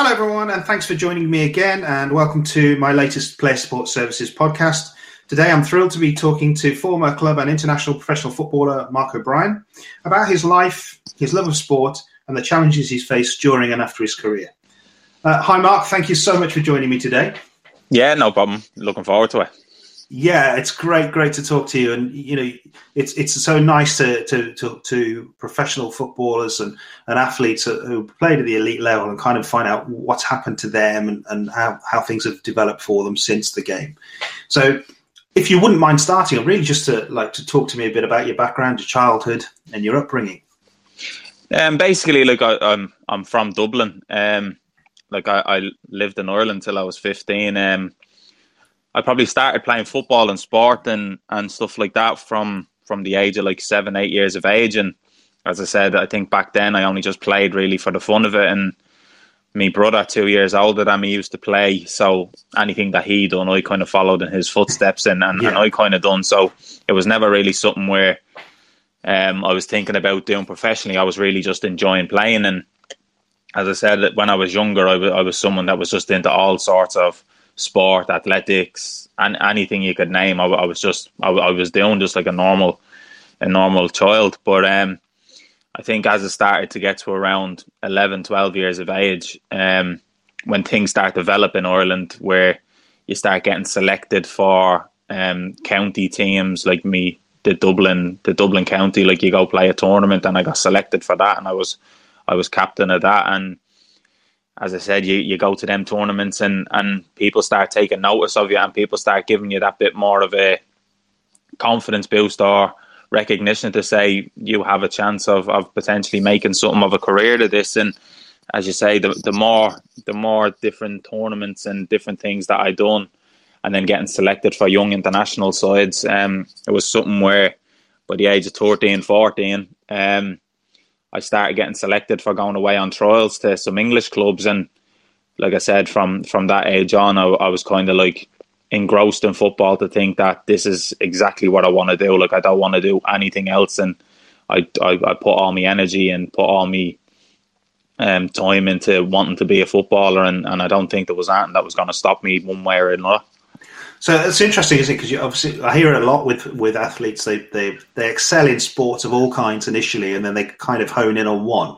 Hello, everyone, and thanks for joining me again. And welcome to my latest Player Support Services podcast. Today, I'm thrilled to be talking to former club and international professional footballer Mark O'Brien about his life, his love of sport, and the challenges he's faced during and after his career. Uh, hi, Mark. Thank you so much for joining me today. Yeah, no problem. Looking forward to it. Yeah, it's great, great to talk to you, and you know, it's it's so nice to to to, to professional footballers and, and athletes who played at the elite level and kind of find out what's happened to them and, and how, how things have developed for them since the game. So, if you wouldn't mind starting, really just to like to talk to me a bit about your background, your childhood, and your upbringing. Um, basically, like I, am I'm, I'm from Dublin. Um, like I, I lived in Ireland till I was fifteen. Um I probably started playing football and sport and, and stuff like that from from the age of like seven, eight years of age. And as I said, I think back then I only just played really for the fun of it. And my brother, two years older than me, used to play. So anything that he done, I kind of followed in his footsteps and, and, yeah. and I kind of done. So it was never really something where um, I was thinking about doing professionally. I was really just enjoying playing. And as I said, when I was younger, I was, I was someone that was just into all sorts of sport, athletics, and anything you could name. I, I was just I, I, was doing just like a normal a normal child. But um, I think as it started to get to around 11, 12 years of age, um, when things start developing in Ireland, where you start getting selected for um, county teams like me, the Dublin, the Dublin county, like you go play a tournament, and I got selected for that, and I was, I was captain of that, and as I said, you, you go to them tournaments and, and people start taking notice of you and people start giving you that bit more of a confidence boost or recognition to say you have a chance of, of potentially making something of a career to this. And as you say, the, the more the more different tournaments and different things that I done and then getting selected for young international sides, um, it was something where by the age of 13, 14, um, I started getting selected for going away on trials to some English clubs, and like I said, from from that age on, I, I was kind of like engrossed in football to think that this is exactly what I want to do. Like I don't want to do anything else, and I, I, I put all my energy and put all my um, time into wanting to be a footballer, and, and I don't think there was anything that was going to stop me one way or another. So it's interesting, isn't it? Because obviously I hear it a lot with with athletes. They they they excel in sports of all kinds initially, and then they kind of hone in on one.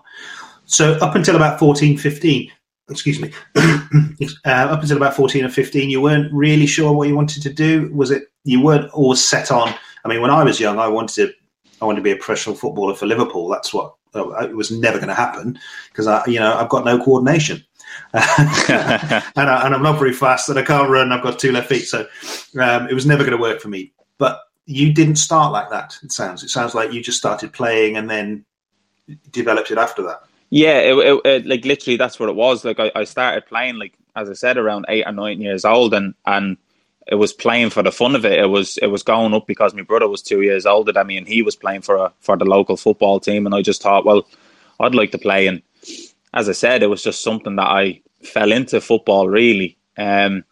So up until about 14, 15, excuse me, uh, up until about 14 or 15, you weren't really sure what you wanted to do. Was it you weren't always set on? I mean, when I was young, I wanted to I wanted to be a professional footballer for Liverpool. That's what it was never going to happen because I, you know, I've got no coordination. and, I, am not very fast and I can't run. I've got two left feet, so um, it was never going to work for me. But you didn't start like that. It sounds. It sounds like you just started playing and then developed it after that. Yeah, it, it, it, like literally that's what it was. Like I, I started playing, like as I said, around eight or nine years old, and and it was playing for the fun of it. It was it was going up because my brother was two years older than me, and he was playing for a, for the local football team, and I just thought, well, I'd like to play, and as I said, it was just something that I fell into football really. Um,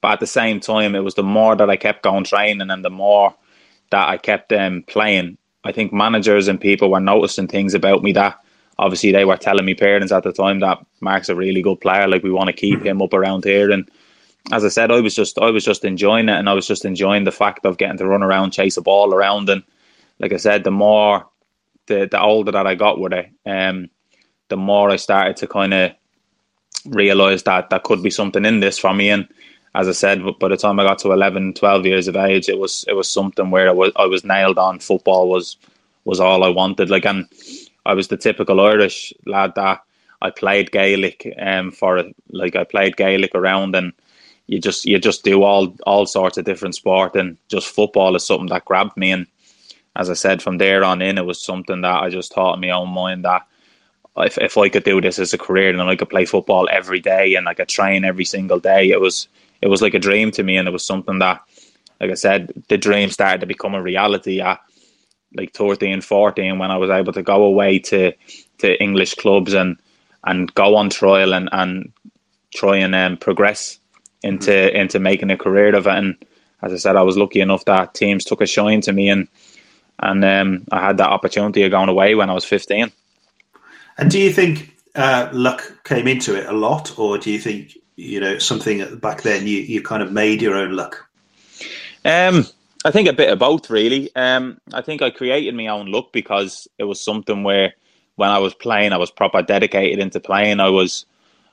but at the same time, it was the more that I kept going training and the more that I kept um, playing, I think managers and people were noticing things about me that obviously they were telling me parents at the time that Mark's a really good player, like we want to keep him up around here. And as I said, I was just I was just enjoying it, and I was just enjoying the fact of getting to run around, chase a ball around, and like I said, the more the the older that I got with it, um, the more I started to kind of realize that there could be something in this for me. And as I said, by the time I got to 11, 12 years of age, it was it was something where I was I was nailed on. Football was was all I wanted. Like, and I was the typical Irish lad that I played Gaelic um for like I played Gaelic around and you just you just do all all sorts of different sport and just football is something that grabbed me and as I said from there on in it was something that I just thought in my own mind that if if I could do this as a career and I could play football every day and I could train every single day, it was it was like a dream to me, and it was something that, like I said, the dream started to become a reality at like 13, 14 when I was able to go away to to English clubs and and go on trial and and try and um, progress into mm-hmm. into making a career of it. And as I said, I was lucky enough that teams took a shine to me and and um, I had that opportunity of going away when I was fifteen. And do you think uh, luck came into it a lot, or do you think you know something back then you you kind of made your own luck? Um, I think a bit of both, really. Um, I think I created my own luck because it was something where when I was playing, I was proper dedicated into playing. I was,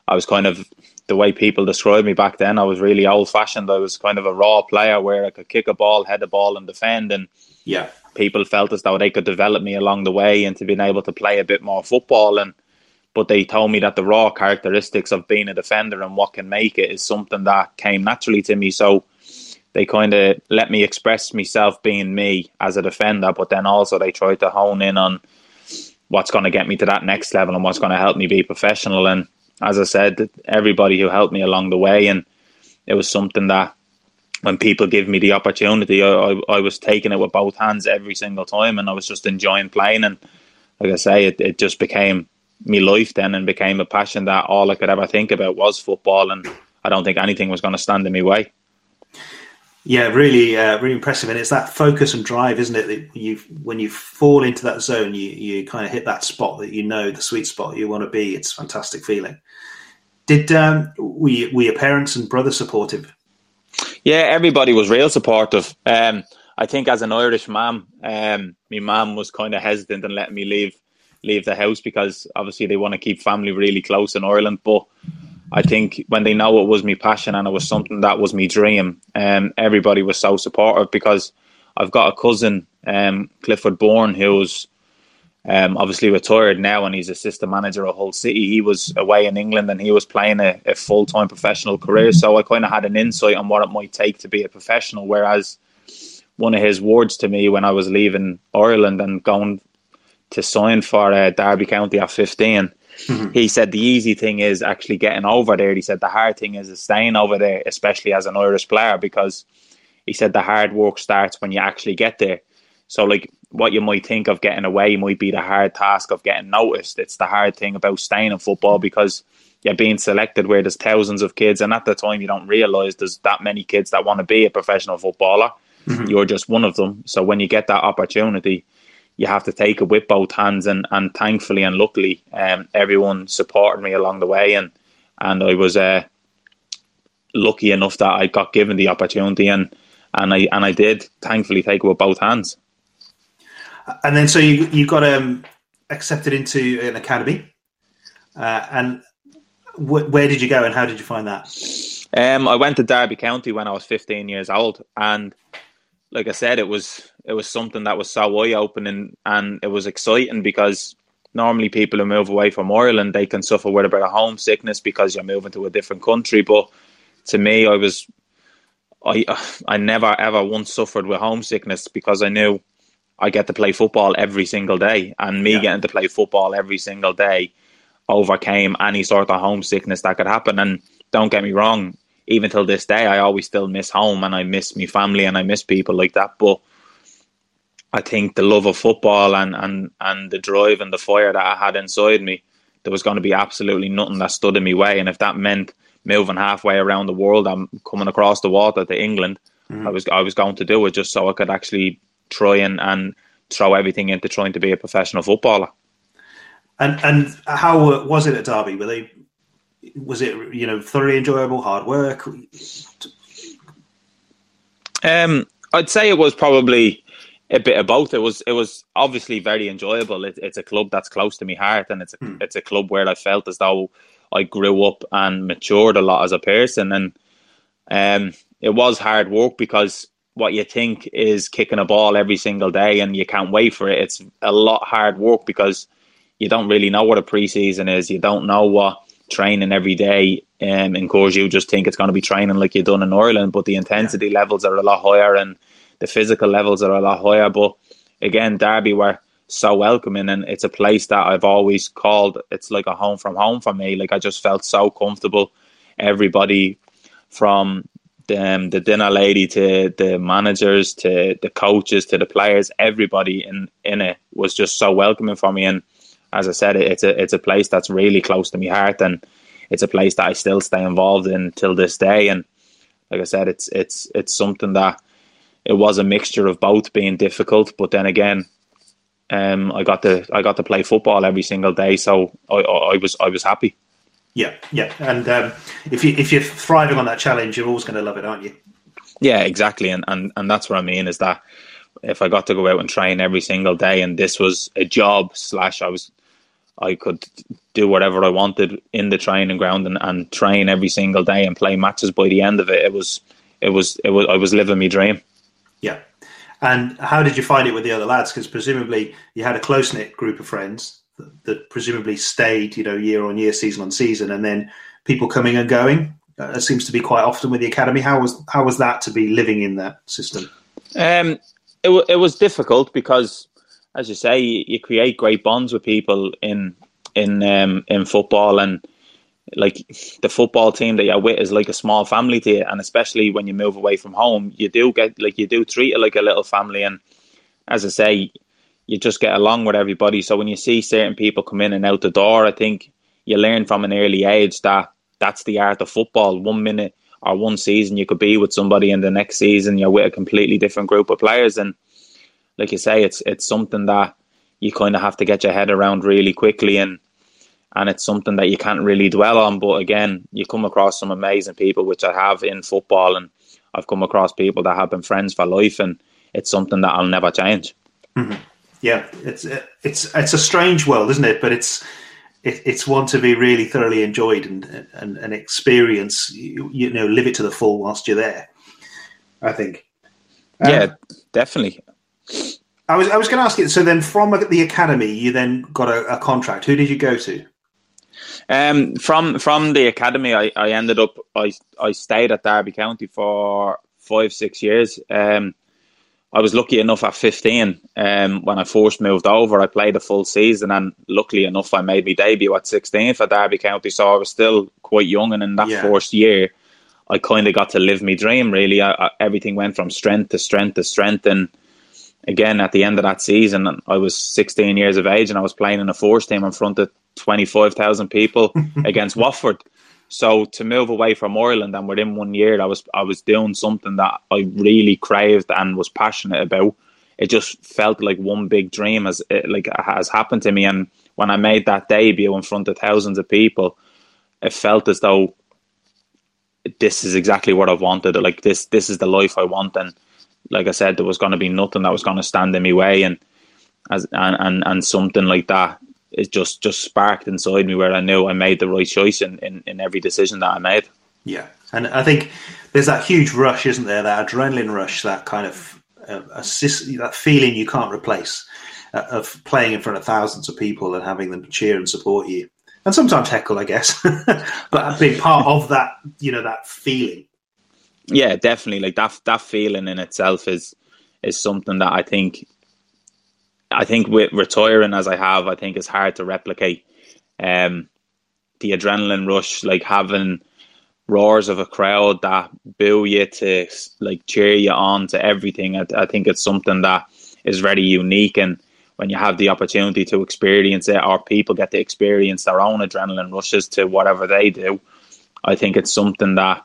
I was kind of the way people described me back then. I was really old fashioned. I was kind of a raw player where I could kick a ball, head a ball, and defend. And yeah, people felt as though they could develop me along the way into being able to play a bit more football. And but they told me that the raw characteristics of being a defender and what can make it is something that came naturally to me. So they kind of let me express myself being me as a defender, but then also they tried to hone in on what's going to get me to that next level and what's going to help me be professional. And as I said, everybody who helped me along the way, and it was something that when people give me the opportunity, I, I, I was taking it with both hands every single time, and I was just enjoying playing. And like I say, it, it just became me life then, and became a passion that all I could ever think about was football, and I don't think anything was going to stand in my way. Yeah, really, uh, really impressive, and it's that focus and drive, isn't it? That you, when you fall into that zone, you you kind of hit that spot that you know the sweet spot you want to be. It's a fantastic feeling. Did um, were, were your parents and brother supportive? Yeah, everybody was real supportive. Um, I think as an Irish mom, um, my mom was kind of hesitant in letting me leave leave the house because obviously they want to keep family really close in Ireland, but I think when they know it was my passion and it was something that was my dream, um, everybody was so supportive because I've got a cousin, um, Clifford Byrne, who's um, obviously retired now and he's assistant manager of Hull City. He was away in England and he was playing a, a full time professional career. So I kind of had an insight on what it might take to be a professional. Whereas one of his words to me when I was leaving Ireland and going to sign for uh, Derby County at 15 Mm-hmm. He said the easy thing is actually getting over there. He said the hard thing is staying over there, especially as an Irish player, because he said the hard work starts when you actually get there. So, like, what you might think of getting away might be the hard task of getting noticed. It's the hard thing about staying in football because you're being selected where there's thousands of kids, and at the time you don't realise there's that many kids that want to be a professional footballer. Mm-hmm. You're just one of them. So when you get that opportunity, you have to take it with both hands. And, and thankfully and luckily, um, everyone supported me along the way, and and I was uh, lucky enough that I got given the opportunity, and and I and I did thankfully take it with both hands. And then, so you you got um, accepted into an academy, uh, and wh- where did you go, and how did you find that? Um, I went to Derby County when I was 15 years old, and like I said, it was it was something that was so eye opening and it was exciting because normally people who move away from Ireland they can suffer with a bit of homesickness because you're moving to a different country. But to me, I was I I never ever once suffered with homesickness because I knew I get to play football every single day, and me yeah. getting to play football every single day overcame any sort of homesickness that could happen. And don't get me wrong, even till this day, I always still miss home and I miss my family and I miss people like that. But I think the love of football and, and, and the drive and the fire that I had inside me, there was going to be absolutely nothing that stood in my way. And if that meant moving halfway around the world, I'm coming across the water to England, mm. I was I was going to do it just so I could actually try and, and throw everything into trying to be a professional footballer. And and how was it at Derby? Were they was it you know thoroughly enjoyable, hard work? Um, I'd say it was probably a bit of both. It was it was obviously very enjoyable. It, it's a club that's close to my heart, and it's a, hmm. it's a club where I felt as though I grew up and matured a lot as a person. And um, it was hard work because what you think is kicking a ball every single day and you can't wait for it. It's a lot hard work because you don't really know what a preseason is. You don't know what training every day um, in course you just think it's going to be training like you've done in Ireland, but the intensity yeah. levels are a lot higher and the physical levels are a lot higher. But again, Derby were so welcoming and it's a place that I've always called it's like a home from home for me. Like I just felt so comfortable. Everybody from um, the dinner lady to the managers to the coaches to the players, everybody in, in it was just so welcoming for me and as I said, it's a it's a place that's really close to my heart, and it's a place that I still stay involved in till this day. And like I said, it's it's it's something that it was a mixture of both being difficult, but then again, um, I got to I got to play football every single day, so I, I was I was happy. Yeah, yeah, and um, if you if you're thriving on that challenge, you're always going to love it, aren't you? Yeah, exactly, and and and that's what I mean is that if I got to go out and train every single day, and this was a job slash I was I could do whatever I wanted in the training ground and, and train every single day and play matches by the end of it. It was it was it was I was living my dream. Yeah. And how did you find it with the other lads? Because presumably you had a close knit group of friends that, presumably stayed, you know, year on year, season on season, and then people coming and going. Uh, it seems to be quite often with the academy. How was how was that to be living in that system? Um, it w- it was difficult because, as you say, you, you create great bonds with people in in um, in football and like the football team that you're with is like a small family to you, and especially when you move away from home, you do get like you do treat it like a little family. And as I say, you just get along with everybody. So when you see certain people come in and out the door, I think you learn from an early age that that's the art of football. One minute or one season you could be with somebody, and the next season you're with a completely different group of players. And like you say, it's it's something that you kind of have to get your head around really quickly and and it's something that you can't really dwell on. But again, you come across some amazing people, which I have in football, and I've come across people that have been friends for life, and it's something that I'll never change. Mm-hmm. Yeah, it's it's it's a strange world, isn't it? But it's it, it's one to be really thoroughly enjoyed and and, and experience. You, you, know, live it to the full whilst you're there. I think. Um, yeah, definitely. I was I was going to ask you. So then, from the academy, you then got a, a contract. Who did you go to? Um, from from the academy, I, I ended up I I stayed at Derby County for five six years. Um, I was lucky enough at fifteen. Um, when I first moved over, I played a full season, and luckily enough, I made my debut at sixteen for Derby County. So I was still quite young, and in that yeah. first year, I kind of got to live my dream. Really, I, I, everything went from strength to strength to strength, and again at the end of that season, I was 16 years of age and I was playing in a force team in front of 25,000 people against Watford. So to move away from Ireland and within one year, I was I was doing something that I really craved and was passionate about. It just felt like one big dream as it, like has happened to me. And when I made that debut in front of thousands of people, it felt as though this is exactly what I've wanted. Like this, this is the life I want. And like I said, there was going to be nothing that was going to stand in my way, and as and, and and something like that it just just sparked inside me where I knew I made the right choice in, in, in every decision that I made. Yeah, and I think there's that huge rush, isn't there? That adrenaline rush, that kind of uh, assist, that feeling you can't replace uh, of playing in front of thousands of people and having them cheer and support you, and sometimes heckle, I guess, but being part of that, you know, that feeling yeah, definitely. Like that that feeling in itself is is something that I think I think with retiring as I have, I think it's hard to replicate. Um, the adrenaline rush, like having roars of a crowd that boo you to like cheer you on to everything. I, I think it's something that is very unique and when you have the opportunity to experience it or people get to experience their own adrenaline rushes to whatever they do, I think it's something that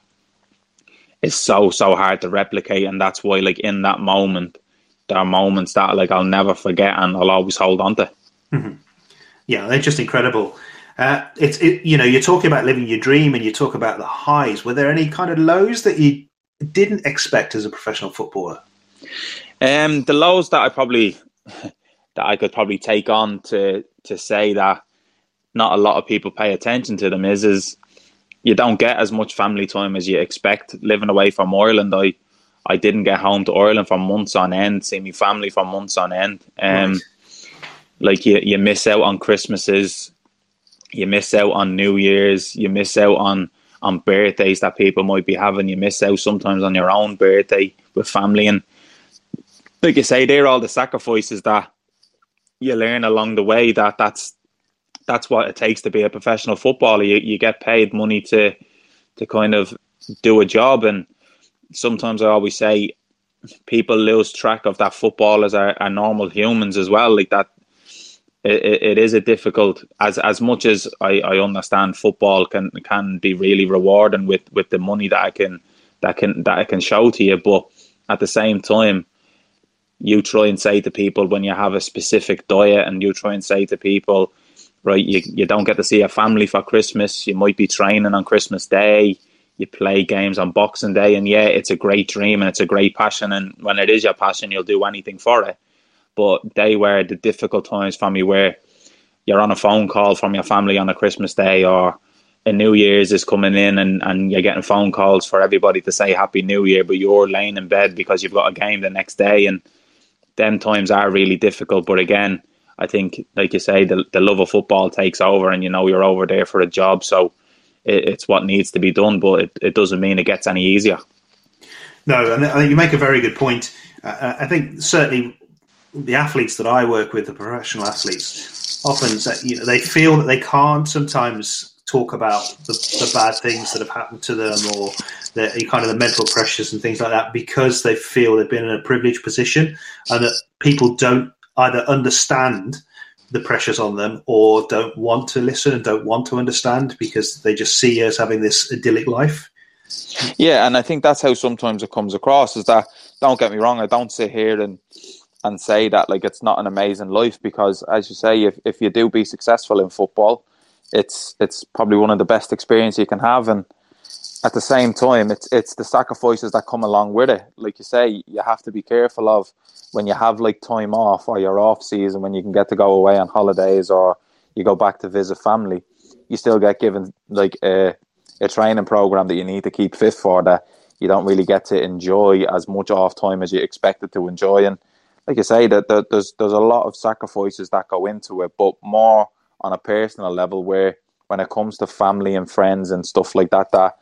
is so so hard to replicate, and that's why like in that moment, there are moments that like I'll never forget and I'll always hold on to. Mm-hmm. Yeah, they're just incredible. Uh, it's it, you know you're talking about living your dream and you talk about the highs. Were there any kind of lows that you didn't expect as a professional footballer? Um, the lows that I probably that I could probably take on to to say that not a lot of people pay attention to them is is you don't get as much family time as you expect living away from Ireland. I I didn't get home to Ireland for months on end, see my family for months on end. Um, right. Like you, you miss out on Christmases, you miss out on New Year's, you miss out on on birthdays that people might be having. You miss out sometimes on your own birthday with family, and like you say, they're all the sacrifices that you learn along the way. That that's that's what it takes to be a professional footballer. You you get paid money to to kind of do a job, and sometimes I always say people lose track of that footballers are, are normal humans as well. Like that, it, it is a difficult as as much as I, I understand football can can be really rewarding with with the money that I can that can that I can show to you, but at the same time you try and say to people when you have a specific diet and you try and say to people, right, you, you don't get to see your family for Christmas, you might be training on Christmas Day, you play games on Boxing Day, and yeah, it's a great dream and it's a great passion. And when it is your passion, you'll do anything for it. But they were the difficult times for me where you're on a phone call from your family on a Christmas Day or a New Year's is coming in and, and you're getting phone calls for everybody to say Happy New Year, but you're laying in bed because you've got a game the next day. And them times are really difficult. But again, I think, like you say, the, the love of football takes over and you know you're over there for a job. So it, it's what needs to be done, but it, it doesn't mean it gets any easier. No, and I think you make a very good point. Uh, I think certainly the athletes that I work with, the professional athletes, often you know they feel that they can't sometimes talk about the, the bad things that have happened to them or the kind of the mental pressures and things like that because they feel they've been in a privileged position and that people don't either understand the pressures on them or don't want to listen and don't want to understand because they just see us having this idyllic life. Yeah, and I think that's how sometimes it comes across is that don't get me wrong, I don't sit here and and say that like it's not an amazing life because as you say, if, if you do be successful in football, it's it's probably one of the best experiences you can have and at the same time it's it's the sacrifices that come along with it. Like you say you have to be careful of when you have like time off or your off season when you can get to go away on holidays or you go back to visit family you still get given like a, a training program that you need to keep fit for that you don't really get to enjoy as much off time as you expected to enjoy. And like you say that, there's there's a lot of sacrifices that go into it but more on a personal level where when it comes to family and friends and stuff like that that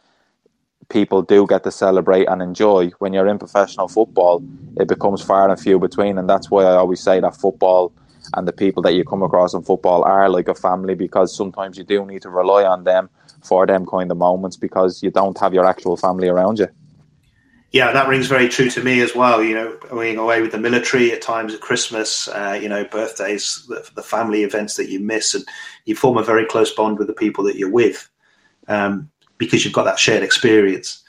people do get to celebrate and enjoy when you're in professional football it becomes far and few between and that's why i always say that football and the people that you come across in football are like a family because sometimes you do need to rely on them for them kind of moments because you don't have your actual family around you yeah, that rings very true to me as well. You know, going away with the military at times at Christmas, uh, you know, birthdays, the, the, family events that you miss, and you form a very close bond with the people that you're with um, because you've got that shared experience.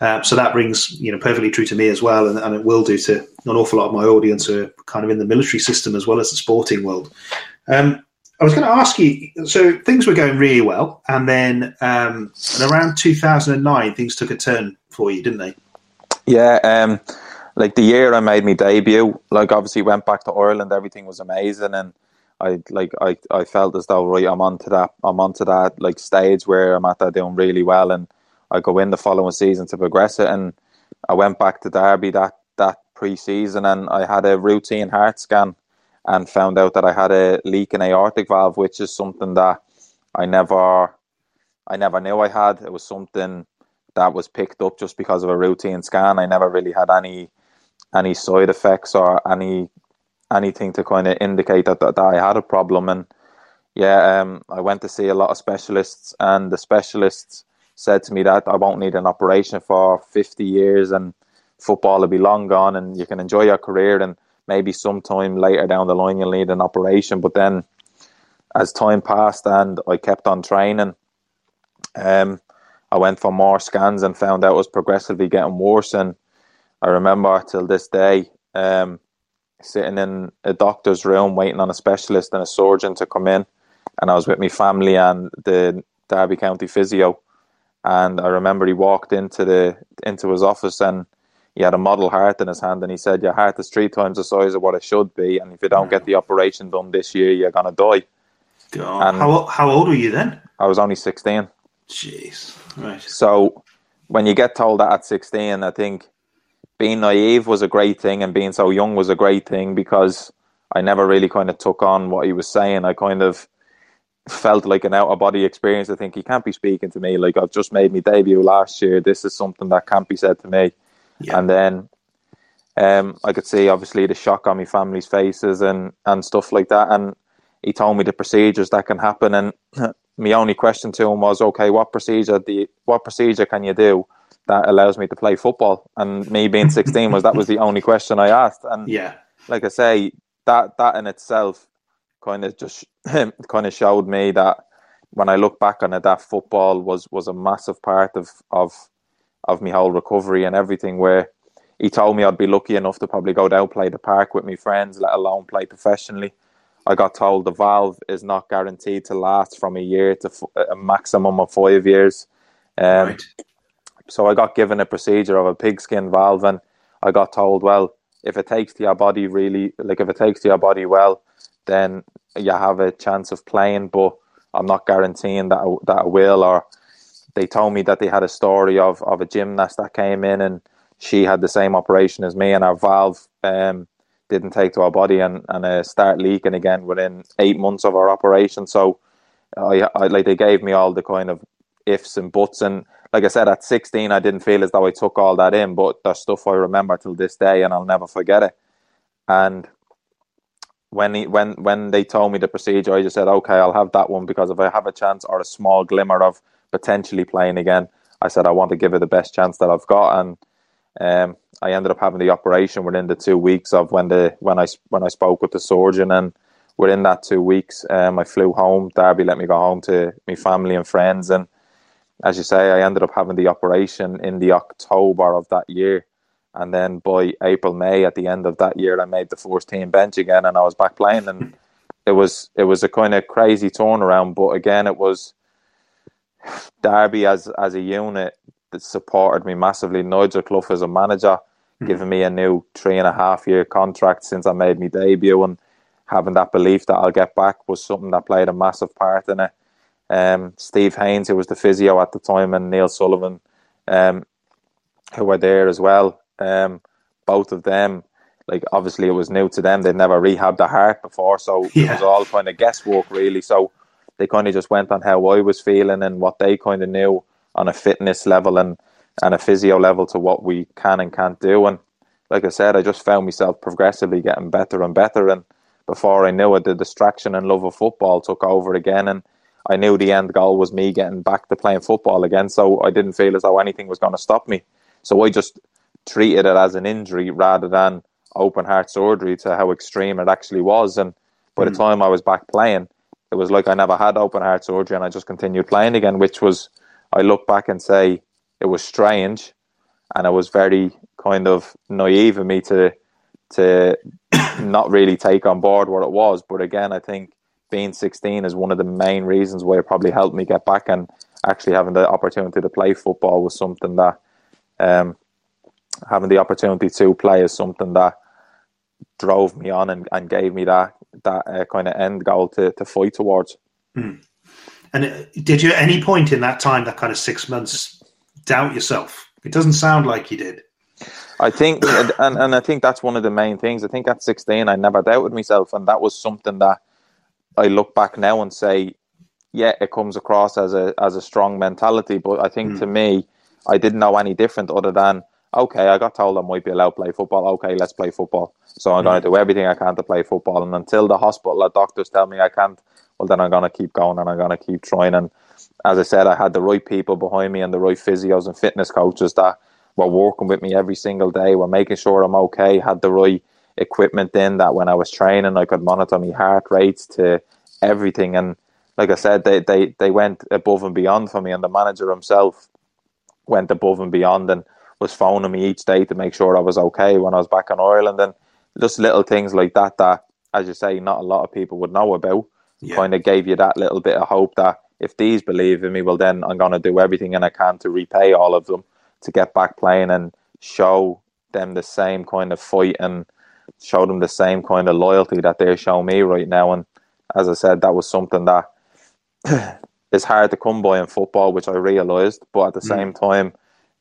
Uh, so that rings, you know, perfectly true to me as well, and, and, it will do to an awful lot of my audience who are kind of in the military system as well as the sporting world. Um, I was going to ask you. So things were going really well, and then um, and around 2009, things took a turn for you, didn't they? Yeah, um, like the year I made my debut, like obviously went back to Ireland, everything was amazing, and I like I, I felt as though right I'm onto that I'm onto that like stage where I'm at that doing really well, and I go in the following season to progress it, and I went back to Derby that that pre-season, and I had a routine heart scan, and found out that I had a leak in aortic valve, which is something that I never I never knew I had. It was something that was picked up just because of a routine scan. I never really had any any side effects or any anything to kind of indicate that, that, that I had a problem. And yeah, um, I went to see a lot of specialists, and the specialists said to me that I won't need an operation for 50 years and football will be long gone and you can enjoy your career and maybe sometime later down the line you'll need an operation. But then as time passed and I kept on training, um, I went for more scans and found out it was progressively getting worse. And I remember till this day um, sitting in a doctor's room waiting on a specialist and a surgeon to come in. And I was with my family and the Derby County physio. And I remember he walked into the into his office and he had a model heart in his hand and he said, Your heart is three times the size of what it should be, and if you don't get mm. the operation done this year, you're gonna die. God. How how old were you then? I was only sixteen. Jeez. Right. So when you get told that at 16, I think being naive was a great thing and being so young was a great thing because I never really kind of took on what he was saying. I kind of felt like an out of body experience. I think he can't be speaking to me. Like I've just made my debut last year. This is something that can't be said to me. Yeah. And then um, I could see obviously the shock on my family's faces and, and stuff like that. And he told me the procedures that can happen. And my only question to him was, okay, what procedure do you, what procedure can you do that allows me to play football? And me being 16 was that was the only question I asked. And yeah, like I say, that that in itself kind of just kind of showed me that when I look back on it, that football was was a massive part of of of my whole recovery and everything. Where he told me I'd be lucky enough to probably go down play the park with my friends, let alone play professionally. I got told the valve is not guaranteed to last from a year to a maximum of five years. Um, right. So I got given a procedure of a pigskin valve, and I got told, well, if it takes to your body really, like if it takes to your body well, then you have a chance of playing. But I'm not guaranteeing that that I will. Or they told me that they had a story of of a gymnast that came in and she had the same operation as me, and our valve um, didn't take to our body and and uh, start leaking again within eight months of our operation. So, I, I like they gave me all the kind of ifs and buts, and like I said, at 16, I didn't feel as though I took all that in, but there's stuff I remember till this day, and I'll never forget it. And when he, when when they told me the procedure, I just said, okay, I'll have that one because if I have a chance or a small glimmer of potentially playing again, I said I want to give it the best chance that I've got, and um, I ended up having the operation within the two weeks of when the when I when I spoke with the surgeon, and within that two weeks, um, I flew home. Derby let me go home to my family and friends, and as you say, I ended up having the operation in the October of that year. And then by April, May, at the end of that year, I made the first team bench again, and I was back playing. And it was it was a kind of crazy turnaround. But again, it was Derby as as a unit that supported me massively. Nigel Clough as a manager, mm. giving me a new three and a half year contract since I made my debut, and having that belief that I'll get back was something that played a massive part in it um, Steve Haynes, who was the physio at the time, and Neil Sullivan, um, who were there as well. Um, both of them, like obviously it was new to them; they'd never rehabbed a heart before, so yeah. it was all kind of guesswork, really. So they kind of just went on how I was feeling and what they kind of knew on a fitness level and and a physio level to what we can and can't do. And like I said, I just found myself progressively getting better and better. And before I knew it, the distraction and love of football took over again. And I knew the end goal was me getting back to playing football again. So I didn't feel as though anything was going to stop me. So I just treated it as an injury rather than open heart surgery to how extreme it actually was. And by mm. the hmm. time I was back playing, it was like I never had open heart surgery and I just continued playing again, which was, I look back and say it was strange and it was very kind of naive of me to to not really take on board what it was. But again, I think being 16 is one of the main reasons why it probably helped me get back and actually having the opportunity to play football was something that um, having the opportunity to play is something that drove me on and, and gave me that that uh, kind of end goal to, to fight towards. Mm. And uh, did you at any point in that time, that kind of six months, doubt yourself? It doesn't sound like you did. I think, and, and I think that's one of the main things. I think at 16, I never doubted myself, and that was something that I look back now and say, yeah, it comes across as a as a strong mentality. But I think mm. to me, I didn't know any different other than okay, I got told I might be allowed to play football. Okay, let's play football. So I'm mm. going to do everything I can to play football. And until the hospital, the doctors tell me I can't, well, then I'm going to keep going and I'm going to keep trying. And as I said, I had the right people behind me and the right physios and fitness coaches that were working with me every single day, were making sure I'm okay, had the right equipment in that when I was training, I could monitor my heart rates to everything. And like I said, they, they, they went above and beyond for me. And the manager himself went above and beyond and was phoning me each day to make sure I was okay when I was back in Ireland. And just little things like that, that, as you say, not a lot of people would know about, yeah. kind of gave you that little bit of hope that if these believe in me, well, then I'm going to do everything and I can to repay all of them to get back playing and show them the same kind of fight and show them the same kind of loyalty that they're showing me right now. And as I said, that was something that is hard to come by in football, which I realised. But at the mm. same time,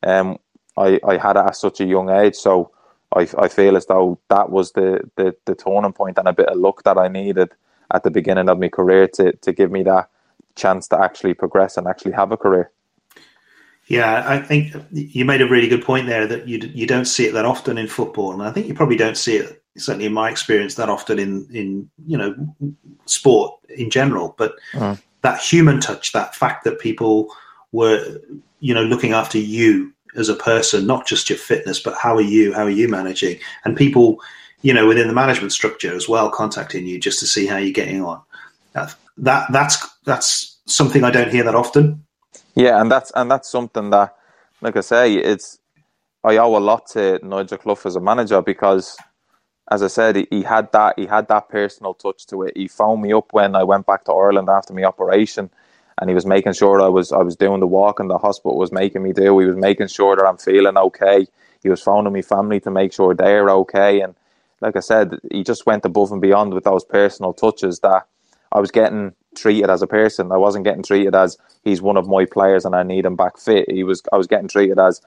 um, I, I had it at such a young age. So I, I feel as though that was the, the, the turning point and a bit of luck that I needed at the beginning of my career to, to give me that chance to actually progress and actually have a career. Yeah, I think you made a really good point there that you you don't see it that often in football, and I think you probably don't see it certainly in my experience that often in in you know sport in general. But mm. that human touch, that fact that people were you know looking after you as a person, not just your fitness, but how are you? How are you managing? And people, you know, within the management structure as well, contacting you just to see how you're getting on. That, that that's that's something I don't hear that often. Yeah, and that's and that's something that, like I say, it's. I owe a lot to Nigel Clough as a manager because, as I said, he, he had that he had that personal touch to it. He phoned me up when I went back to Ireland after my operation, and he was making sure I was I was doing the walk and the hospital was making me do. He was making sure that I'm feeling okay. He was phoning me family to make sure they're okay, and like I said, he just went above and beyond with those personal touches that I was getting treated as a person. I wasn't getting treated as he's one of my players and I need him back fit. He was I was getting treated as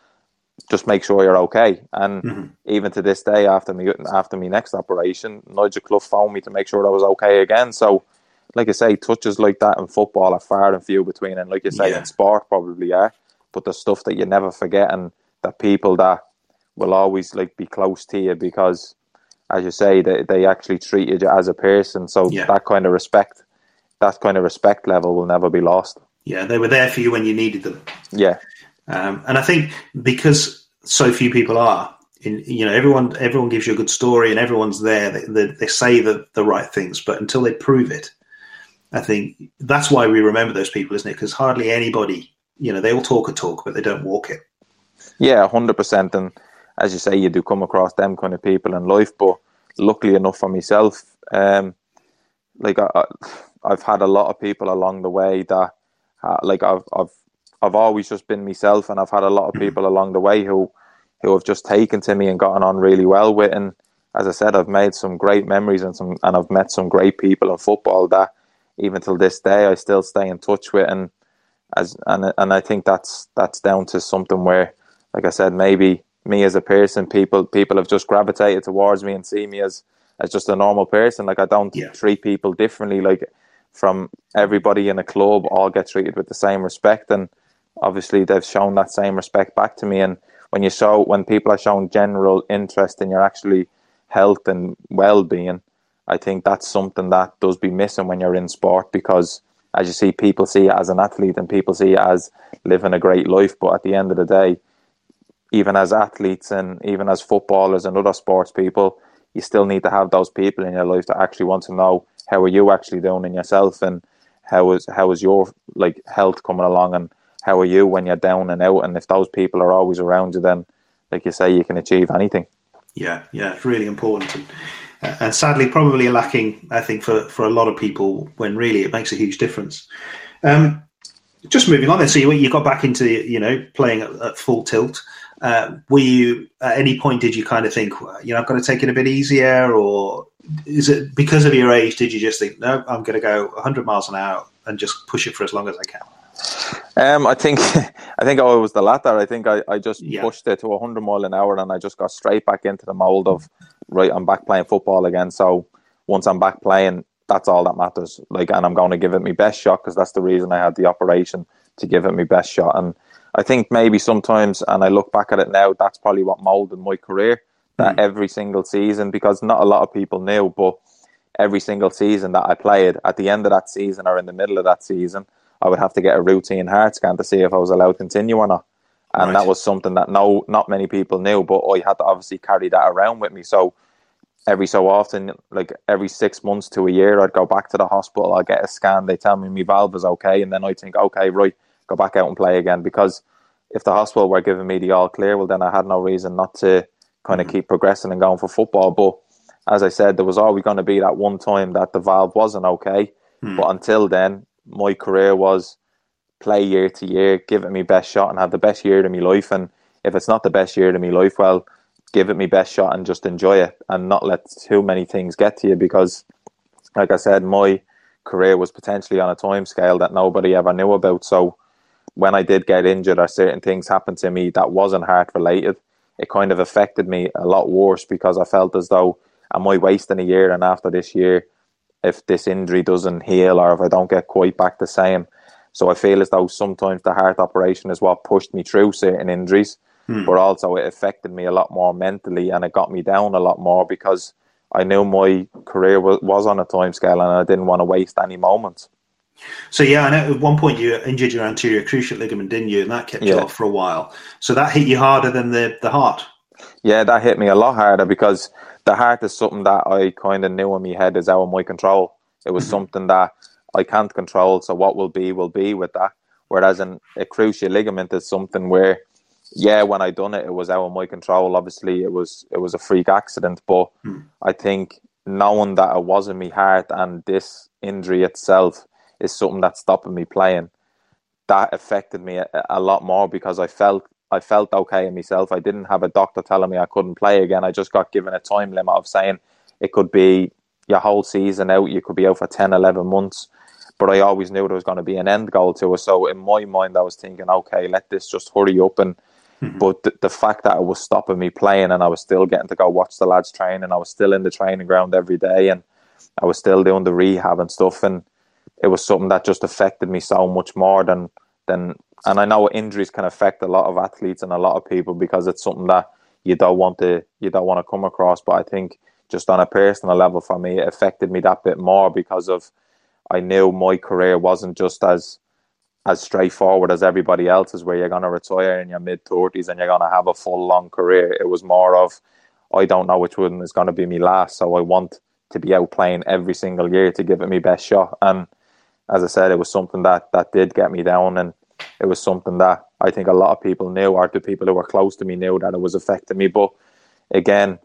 just make sure you're okay. And mm-hmm. even to this day, after me after me next operation, Nigel Clough phoned me to make sure I was okay again. So, like I say, touches like that in football are far and few between, and like you say, yeah. in sport probably are. But the stuff that you never forget, and that people that will always like be close to you because, as you say, they they actually treated you as a person. So yeah. that kind of respect, that kind of respect level will never be lost. Yeah, they were there for you when you needed them. Yeah. Um, and I think because so few people are, in, you know, everyone everyone gives you a good story and everyone's there. They, they, they say the, the right things, but until they prove it, I think that's why we remember those people, isn't it? Because hardly anybody, you know, they all talk a talk, but they don't walk it. Yeah, hundred percent. And as you say, you do come across them kind of people in life. But luckily enough for myself, um, like I, have had a lot of people along the way that, uh, like I've I've I've always just been myself, and I've had a lot of mm-hmm. people along the way who who have just taken to me and gotten on really well with. And as I said, I've made some great memories and some, and I've met some great people in football that even till this day I still stay in touch with. And as and and I think that's that's down to something where, like I said, maybe me as a person, people people have just gravitated towards me and see me as as just a normal person. Like I don't yeah. treat people differently. Like from everybody in a club, all get treated with the same respect and obviously they've shown that same respect back to me. And when you show when people are showing general interest in your actually health and well being, I think that's something that does be missing when you're in sport because as you see, people see it as an athlete and people see it as living a great life. But at the end of the day, even as athletes and even as footballers and other sports people, you still need to have those people in your life that actually want to know how are you actually doing in yourself and how is how is your like health coming along and how are you when you're down and out? And if those people are always around you, then, like you say, you can achieve anything. Yeah, yeah, it's really important. And, and sadly, probably lacking, I think, for, for a lot of people when really it makes a huge difference. Um, just moving on then, so you, you got back into, you know, playing at, at full tilt. Uh, were you, at any point, did you kind of think, you know, I've got to take it a bit easier? Or is it because of your age, did you just think, no, I'm going to go 100 miles an hour and just push it for as long as I can? Um, I think I think I was the latter. I think I, I just yeah. pushed it to 100 mile an hour and I just got straight back into the mold of right. I'm back playing football again. So once I'm back playing, that's all that matters. Like, and I'm going to give it my best shot because that's the reason I had the operation to give it my best shot. And I think maybe sometimes, and I look back at it now, that's probably what molded my career. That mm. every single season, because not a lot of people knew, but every single season that I played, at the end of that season or in the middle of that season, I would have to get a routine heart scan to see if I was allowed to continue or not. And right. that was something that no, not many people knew, but I had to obviously carry that around with me. So every so often, like every six months to a year, I'd go back to the hospital. I'd get a scan. They tell me my valve is okay, and then I think, okay, right, go back out and play again. Because if the hospital were giving me the all clear, well, then I had no reason not to kind of mm-hmm. keep progressing and going for football. But as I said, there was always going to be that one time that the valve wasn't okay. Mm. But until then, my career was play year to year, give it my best shot, and have the best year of my life. And if it's not the best year of my life, well, give it my best shot and just enjoy it, and not let too many things get to you. Because, like I said, my career was potentially on a time scale that nobody ever knew about. So when I did get injured or certain things happened to me that wasn't heart related, it kind of affected me a lot worse because I felt as though am I wasting a year and after this year if this injury doesn't heal or if I don't get quite back the same. So I feel as though sometimes the heart operation is what pushed me through certain injuries, hmm. but also it affected me a lot more mentally and it got me down a lot more because I knew my career was, was on a time scale and I didn't want to waste any moments. So yeah, I know at one point you injured your anterior cruciate ligament, didn't you? And that kept yeah. you off for a while. So that hit you harder than the, the heart. Yeah, that hit me a lot harder because the heart is something that I kind of knew in my head is out of my control. It was mm-hmm. something that I can't control. So what will be will be with that. Whereas an, a cruciate ligament is something where yeah, when I done it, it was out of my control. Obviously, it was it was a freak accident, but Hmm. I think knowing that it wasn't me heart and this injury itself is something that's stopping me playing, that affected me a, a lot more because I felt I felt okay in myself. I didn't have a doctor telling me I couldn't play again. I just got given a time limit of saying it could be your whole season out. You could be out for 10, 11 months. But I always knew there was going to be an end goal to it. So in my mind, I was thinking, okay, let this just hurry up. And mm-hmm. but the, the fact that it was stopping me playing, and I was still getting to go watch the lads train, and I was still in the training ground every day, and I was still doing the rehab and stuff, and it was something that just affected me so much more than than. And I know injuries can affect a lot of athletes and a lot of people because it's something that you don't want to you don't want to come across. But I think just on a personal level for me, it affected me that bit more because of I knew my career wasn't just as as straightforward as everybody else's, where you're going to retire in your mid thirties and you're going to have a full long career. It was more of I don't know which one is going to be me last, so I want to be out playing every single year to give it my best shot. And as I said, it was something that that did get me down, and it was something that I think a lot of people knew, or the people who were close to me knew that it was affecting me. But again,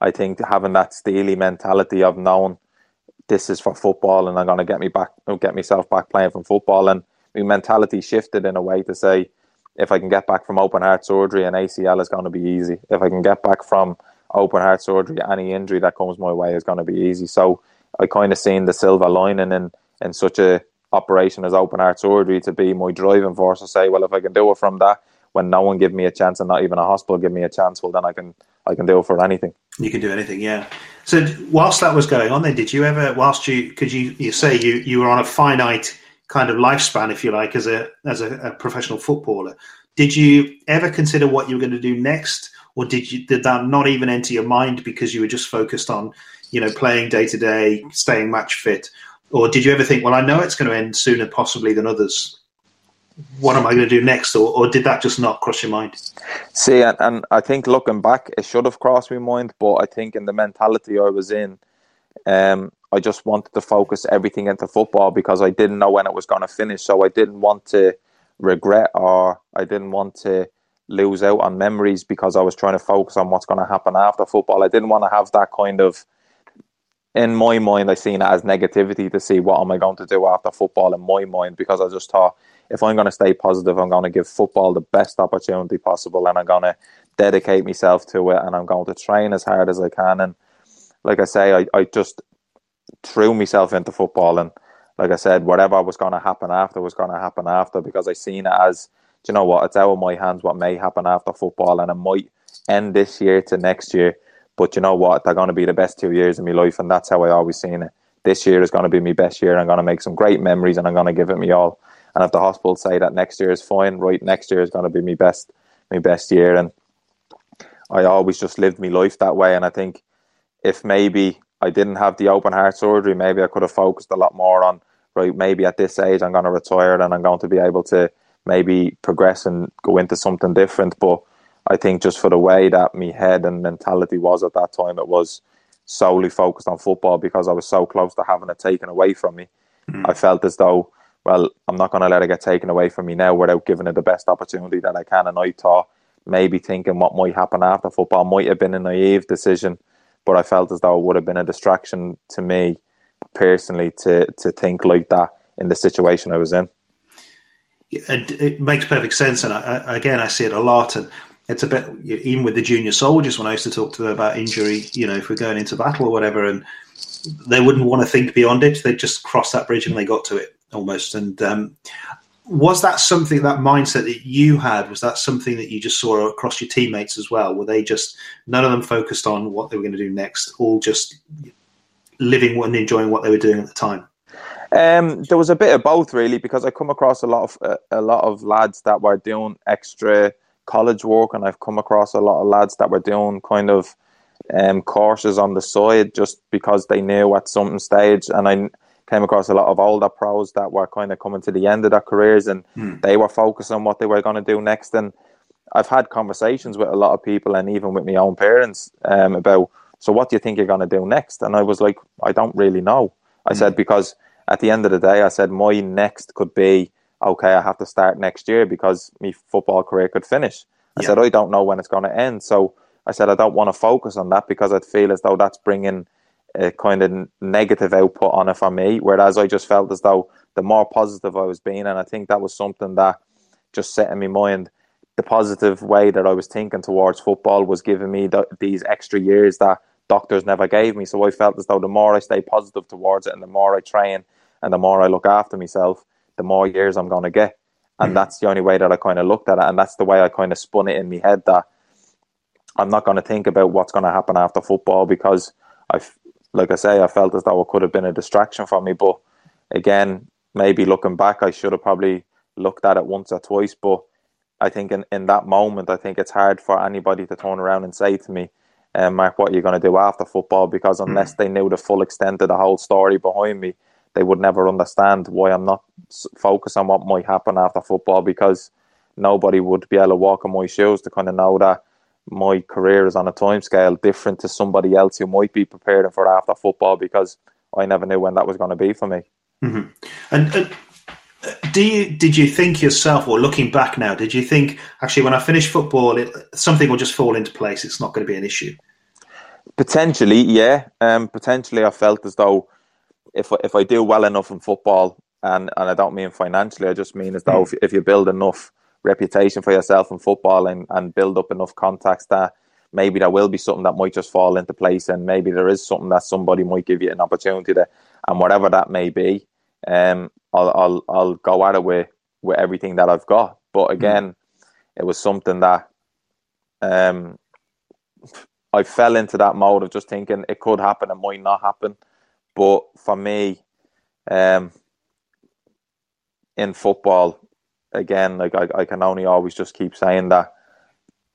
I think having that steely mentality of knowing this is for football and I'm going to get me back, get myself back playing from football, and my mentality shifted in a way to say, if I can get back from open heart surgery and ACL is going to be easy. If I can get back from open heart surgery, any injury that comes my way is going to be easy. So I kind of seen the silver lining in in such a operation as open heart surgery to be my driving force to say, well, if I can do it from that, when no one give me a chance and not even a hospital give me a chance, well, then I can I can do it for anything. You can do anything, yeah. So whilst that was going on, then did you ever, whilst you could you you say you you were on a finite kind of lifespan, if you like, as a as a, a professional footballer, did you ever consider what you were going to do next, or did you did that not even enter your mind because you were just focused on you know playing day to day, staying match fit, or did you ever think, well, I know it's going to end sooner possibly than others? What am I going to do next, or, or did that just not cross your mind? See, and, and I think looking back, it should have crossed my mind, but I think in the mentality I was in, um, I just wanted to focus everything into football because I didn't know when it was going to finish. So I didn't want to regret or I didn't want to lose out on memories because I was trying to focus on what's going to happen after football. I didn't want to have that kind of in my mind, I seen it as negativity to see what am I going to do after football in my mind because I just thought if I'm going to stay positive, I'm going to give football the best opportunity possible and I'm going to dedicate myself to it and I'm going to train as hard as I can. And like I say, I, I just threw myself into football and like I said, whatever was going to happen after was going to happen after because I seen it as, do you know what, it's out of my hands what may happen after football and it might end this year to next year. But you know what? They're going to be the best two years of my life, and that's how I always seen it. This year is going to be my best year. I'm going to make some great memories, and I'm going to give it me all. And if the hospital say that next year is fine, right? Next year is going to be my best, my best year. And I always just lived my life that way. And I think if maybe I didn't have the open heart surgery, maybe I could have focused a lot more on right. Maybe at this age, I'm going to retire, and I'm going to be able to maybe progress and go into something different. But I think just for the way that my head and mentality was at that time, it was solely focused on football because I was so close to having it taken away from me. Mm. I felt as though, well, I'm not going to let it get taken away from me now without giving it the best opportunity that I can. And I thought maybe thinking what might happen after football might have been a naive decision, but I felt as though it would have been a distraction to me personally to to think like that in the situation I was in. It, it makes perfect sense, and I, again, I see it a lot. And it's a bit even with the junior soldiers when I used to talk to them about injury. You know, if we're going into battle or whatever, and they wouldn't want to think beyond it. They'd just cross that bridge and they got to it almost. And um, was that something that mindset that you had? Was that something that you just saw across your teammates as well? Were they just none of them focused on what they were going to do next, all just living and enjoying what they were doing at the time? Um, there was a bit of both, really, because I come across a lot of uh, a lot of lads that were doing extra college work, and I've come across a lot of lads that were doing kind of um, courses on the side just because they knew at some stage. And I came across a lot of older pros that were kind of coming to the end of their careers, and Hmm. they were focused on what they were going to do next. And I've had conversations with a lot of people, and even with my own parents, um, about so what do you think you're going to do next? And I was like, I don't really know. I said because at the end of the day, I said my next could be okay, I have to start next year because my football career could finish. I Yeah. said, I don't know when it's going to end. So I said, I don't want to focus on that because I'd feel as though that's bringing a kind of negative output on it for me. Whereas I just felt as though the more positive I was being, and I think that was something that just set in my mind. The positive way that I was thinking towards football was giving me the, these extra years that doctors never gave me. So I felt as though the more I stay positive towards it, and the more I train, and the more I look after myself, the more years I'm going to get. And Mhm. that's the only way that I kind of looked at it, and that's the way I kind of spun it in my head that I'm not going to think about what's going to happen after football because I, like I say, I felt as though it could have been a distraction for me. But again, maybe looking back, I should have probably looked at it once or twice. But I think in, in that moment, I think it's hard for anybody to turn around and say to me, um, Mark, what are you going to do after football? Because unless they knew the full extent of the whole story behind me, they would never understand why I'm not focused on what might happen after football because nobody would be able to walk in my shoes to kind of know that my career is on a time scale different to somebody else who might be preparing for after football because I never knew when that was going to be for me. And, and uh, do you did you think yourself, or looking back now, did you think actually when I finish football, it, something will just fall into place? It's not going to be an issue. Potentially, yeah. Um, potentially, I felt as though if if I do well enough in football, and and I don't mean financially, I just mean as though if, if you build enough reputation for yourself in football and and build up enough contacts that maybe there will be something that might just fall into place, and maybe there is something that somebody might give you an opportunity to, and whatever that may be, um, I'll I'll I'll go at it with with everything that I've got. But again, it was something that um I fell into that mode of just thinking it could happen, it might not happen. But for me, um, in football, again, like I, I can only always just keep saying that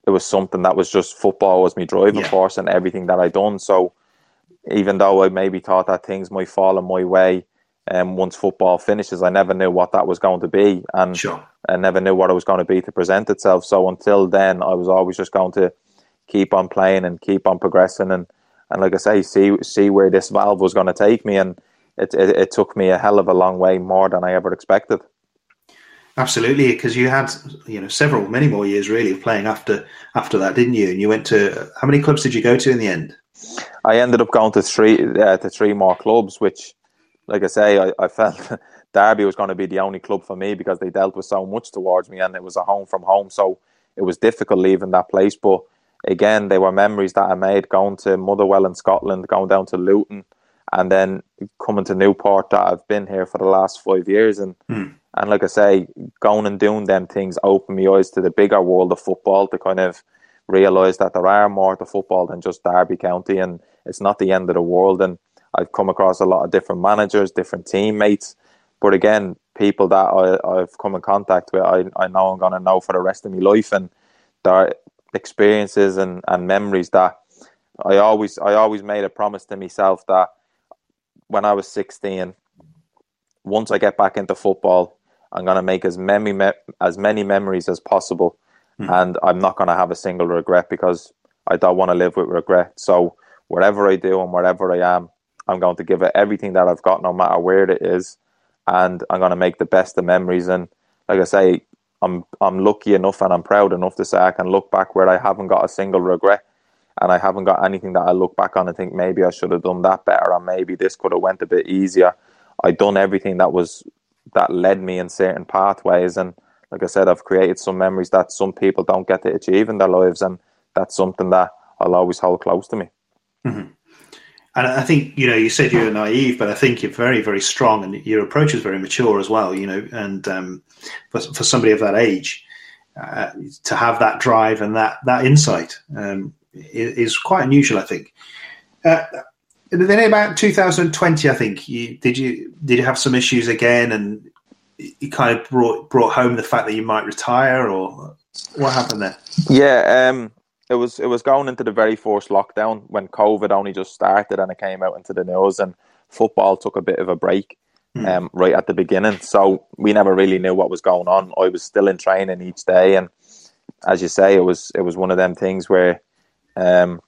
it was something that was just football was my driving Yeah. force and everything that I done. So even though I maybe thought that things might fall in my way, um, once football finishes, I never knew what that was going to be, and Sure. I never knew what it was going to be to present itself. So until then, I was always just going to keep on playing and keep on progressing, and and like I say, see see where this valve was going to take me, and it, it it took me a hell of a long way more than I ever expected. Absolutely, because you had you know several, many more years really of playing after after that, didn't you? And you went to how many clubs did you go to in the end? I ended up going to three uh, to three more clubs, which, like I say, I, I felt Derby was going to be the only club for me because they dealt with so much towards me, and it was a home from home, so it was difficult leaving that place. But again, they were memories that I made going to Motherwell in Scotland, going down to Luton, and then coming to Newport. That I've been here for the last five years, and hmm. and like I say, going and doing them things opened my eyes to the bigger world of football to kind of realise that there are more to football than just Derby County, and it's not the end of the world. And I've come across a lot of different managers, different teammates, but again, people that I, I've come in contact with, I, I know I'm going to know for the rest of my life, and there experiences and, and memories that I always I always made a promise to myself that when I was 16, once I get back into football, I'm going to make as many me- as many memories as possible, hmm. and I'm not going to have a single regret because I don't want to live with regret. So wherever I do and wherever I am, I'm going to give it everything that I've got, no matter where it is, and I'm going to make the best of memories. And like I say, I'm I'm lucky enough and I'm proud enough to say I can look back where I haven't got a single regret, and I haven't got anything that I look back on and think maybe I should have done that better, or maybe this could have went a bit easier. I done everything that was that led me in certain pathways, and like I said, I've created some memories that some people don't get to achieve in their lives, and that's something that I'll always hold close to me. And I think you know you said you're naive, but I think you're very very strong, and your approach is very mature as well. You know, and um, for for somebody of that age, uh, to have that drive and that that insight um, is, quite unusual. I think. Uh, then about 2020, I think you did you did you have some issues again, and you kind of brought brought home the fact that you might retire, or what happened there? Yeah, um, it was it was going into the very first lockdown when COVID only just started and it came out into the news and football took a bit of a break um, right at the beginning. So we never really knew what was going on. I was still in training each day, and as you say, it was it was one of them things where um,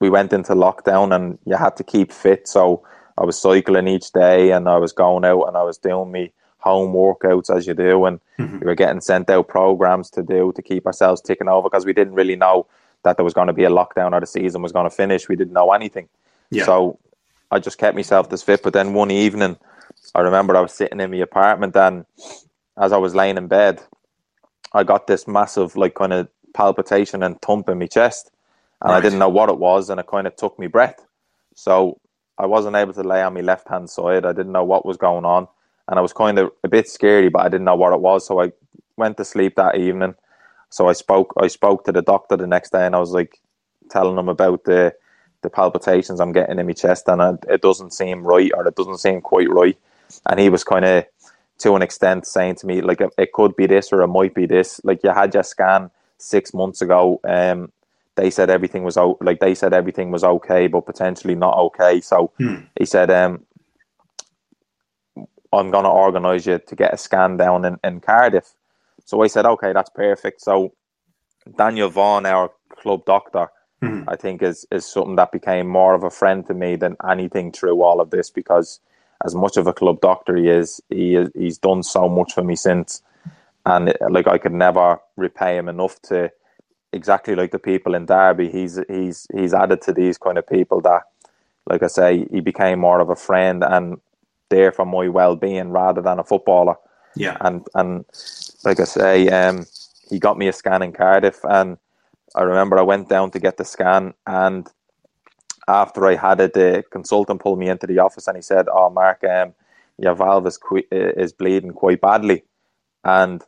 we went into lockdown and you had to keep fit. So I was cycling each day and I was going out and I was doing me home workouts as you do, and Mhm. we were getting sent out programs to do to keep ourselves ticking over because we didn't really know that there was going to be a lockdown or the season was going to finish. We didn't know anything. Yeah. So I just kept myself this fit. But then one evening, I remember I was sitting in my apartment and as I was laying in bed, I got this massive, like, kind of palpitation and thump in my chest. And I didn't know what it was, and it kind of took me breath. So I wasn't able to lay on my left hand side. I didn't know what was going on. And I was kind of a bit scary, but I didn't know what it was. So I went to sleep that evening. So I spoke I spoke to the doctor the next day and I was like telling him about the the palpitations I'm getting in my chest and it, it doesn't seem right or it doesn't seem quite right. And he was kind of to an extent saying to me like it, it could be this or it might be this. Like you had your scan six months ago. Um, they said everything was out. Like they said everything was okay, but potentially not okay. So Hmm. he said, um, "I'm going to organise you to get a scan down in, in Cardiff." So I said, "Okay, that's perfect." So Daniel Vaughan, our club doctor, Mhm. I think is is something that became more of a friend to me than anything through all of this because as much of a club doctor he is, he is he's done so much for me since, and uh, like I could never repay him enough to exactly like the people in Derby. He's he's he's added to these kind of people that, like I say, he became more of a friend and there for my well being rather than a footballer Yeah. and and like I say, um, he got me a scan in Cardiff, and I remember I went down to get the scan, and after I had it, the consultant pulled me into the office, and he said, "Oh, Mark, um, your valve is is bleeding quite badly," and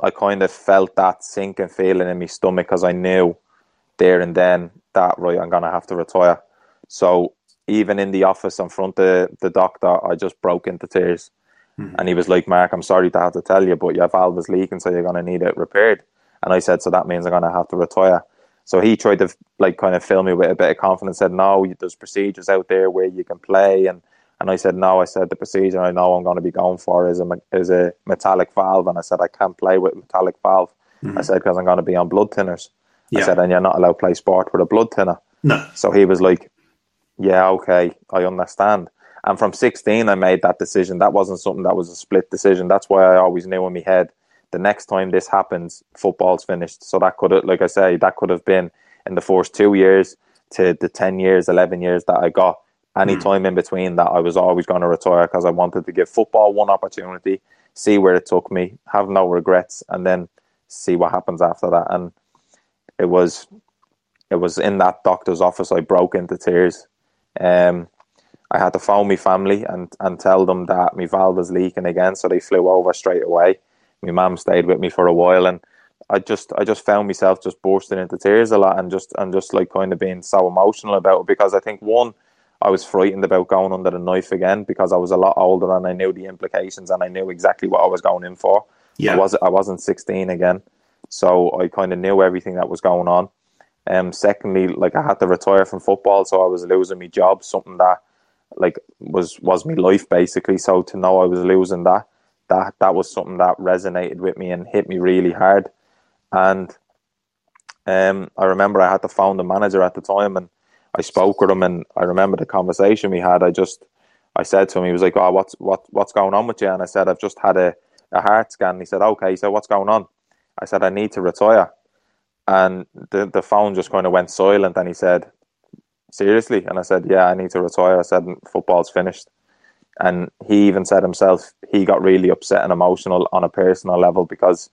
I kind of felt that sinking feeling in my stomach because I knew there and then that right, I'm gonna have to retire. So even in the office in front of the doctor, I just broke into tears. And he was like, Mark, I'm sorry to have to tell you, but your valve is leaking, so you're going to need it repaired. And I said, so that means I'm going to have to retire. So he tried to like kind of fill me with a bit of confidence. Said, no, there's procedures out there where you can play. And and I said, no. I said the procedure I know I'm going to be going for is a is a metallic valve. And I said I can't play with metallic valve. I mm-hmm. said because I'm going to be on blood thinners. I said, and you're not allowed to play sport with a blood thinner. No. So he was like, yeah, okay, I understand. And from 16, I made that decision. That wasn't something that was a split decision. That's why I always knew in my head the next time this happens, football's finished. So that could have, like I say, that could have been in the first two years to the 10 years, 11 years that I got. Any time in between that, I was always going to retire because I wanted to give football one opportunity, see where it took me, have no regrets, and then see what happens after that. And it was, it was in that doctor's office I broke into tears. Um, I had to phone my family and, and tell them that my valve was leaking again, so they flew over straight away. My mum stayed with me for a while, and I just I just found myself just bursting into tears a lot, and just and just like kind of being so emotional about it because I think one, I was frightened about going under the knife again because I was a lot older and I knew the implications and I knew exactly what I was going in for. Yeah. I was I wasn't sixteen again, so I kind of knew everything that was going on. Um, secondly, like I had to retire from football, so I was losing my job, something that like was was my life basically. So to know I was losing that, that that was something that resonated with me and hit me really hard. And um, I remember I had to phone the manager at the time, and I spoke with him, and I remember the conversation we had. I just I said to him, he was like, "Oh, what's what what's going on with you?" And I said, "I've just had a, a heart scan." He said, "Okay." He said, "What's going on?" I said, "I need to retire." And the the phone just kind of went silent, and he said, seriously? And I said, yeah, I need to retire. I said, football's finished. And he even said himself, he got really upset and emotional on a personal level because,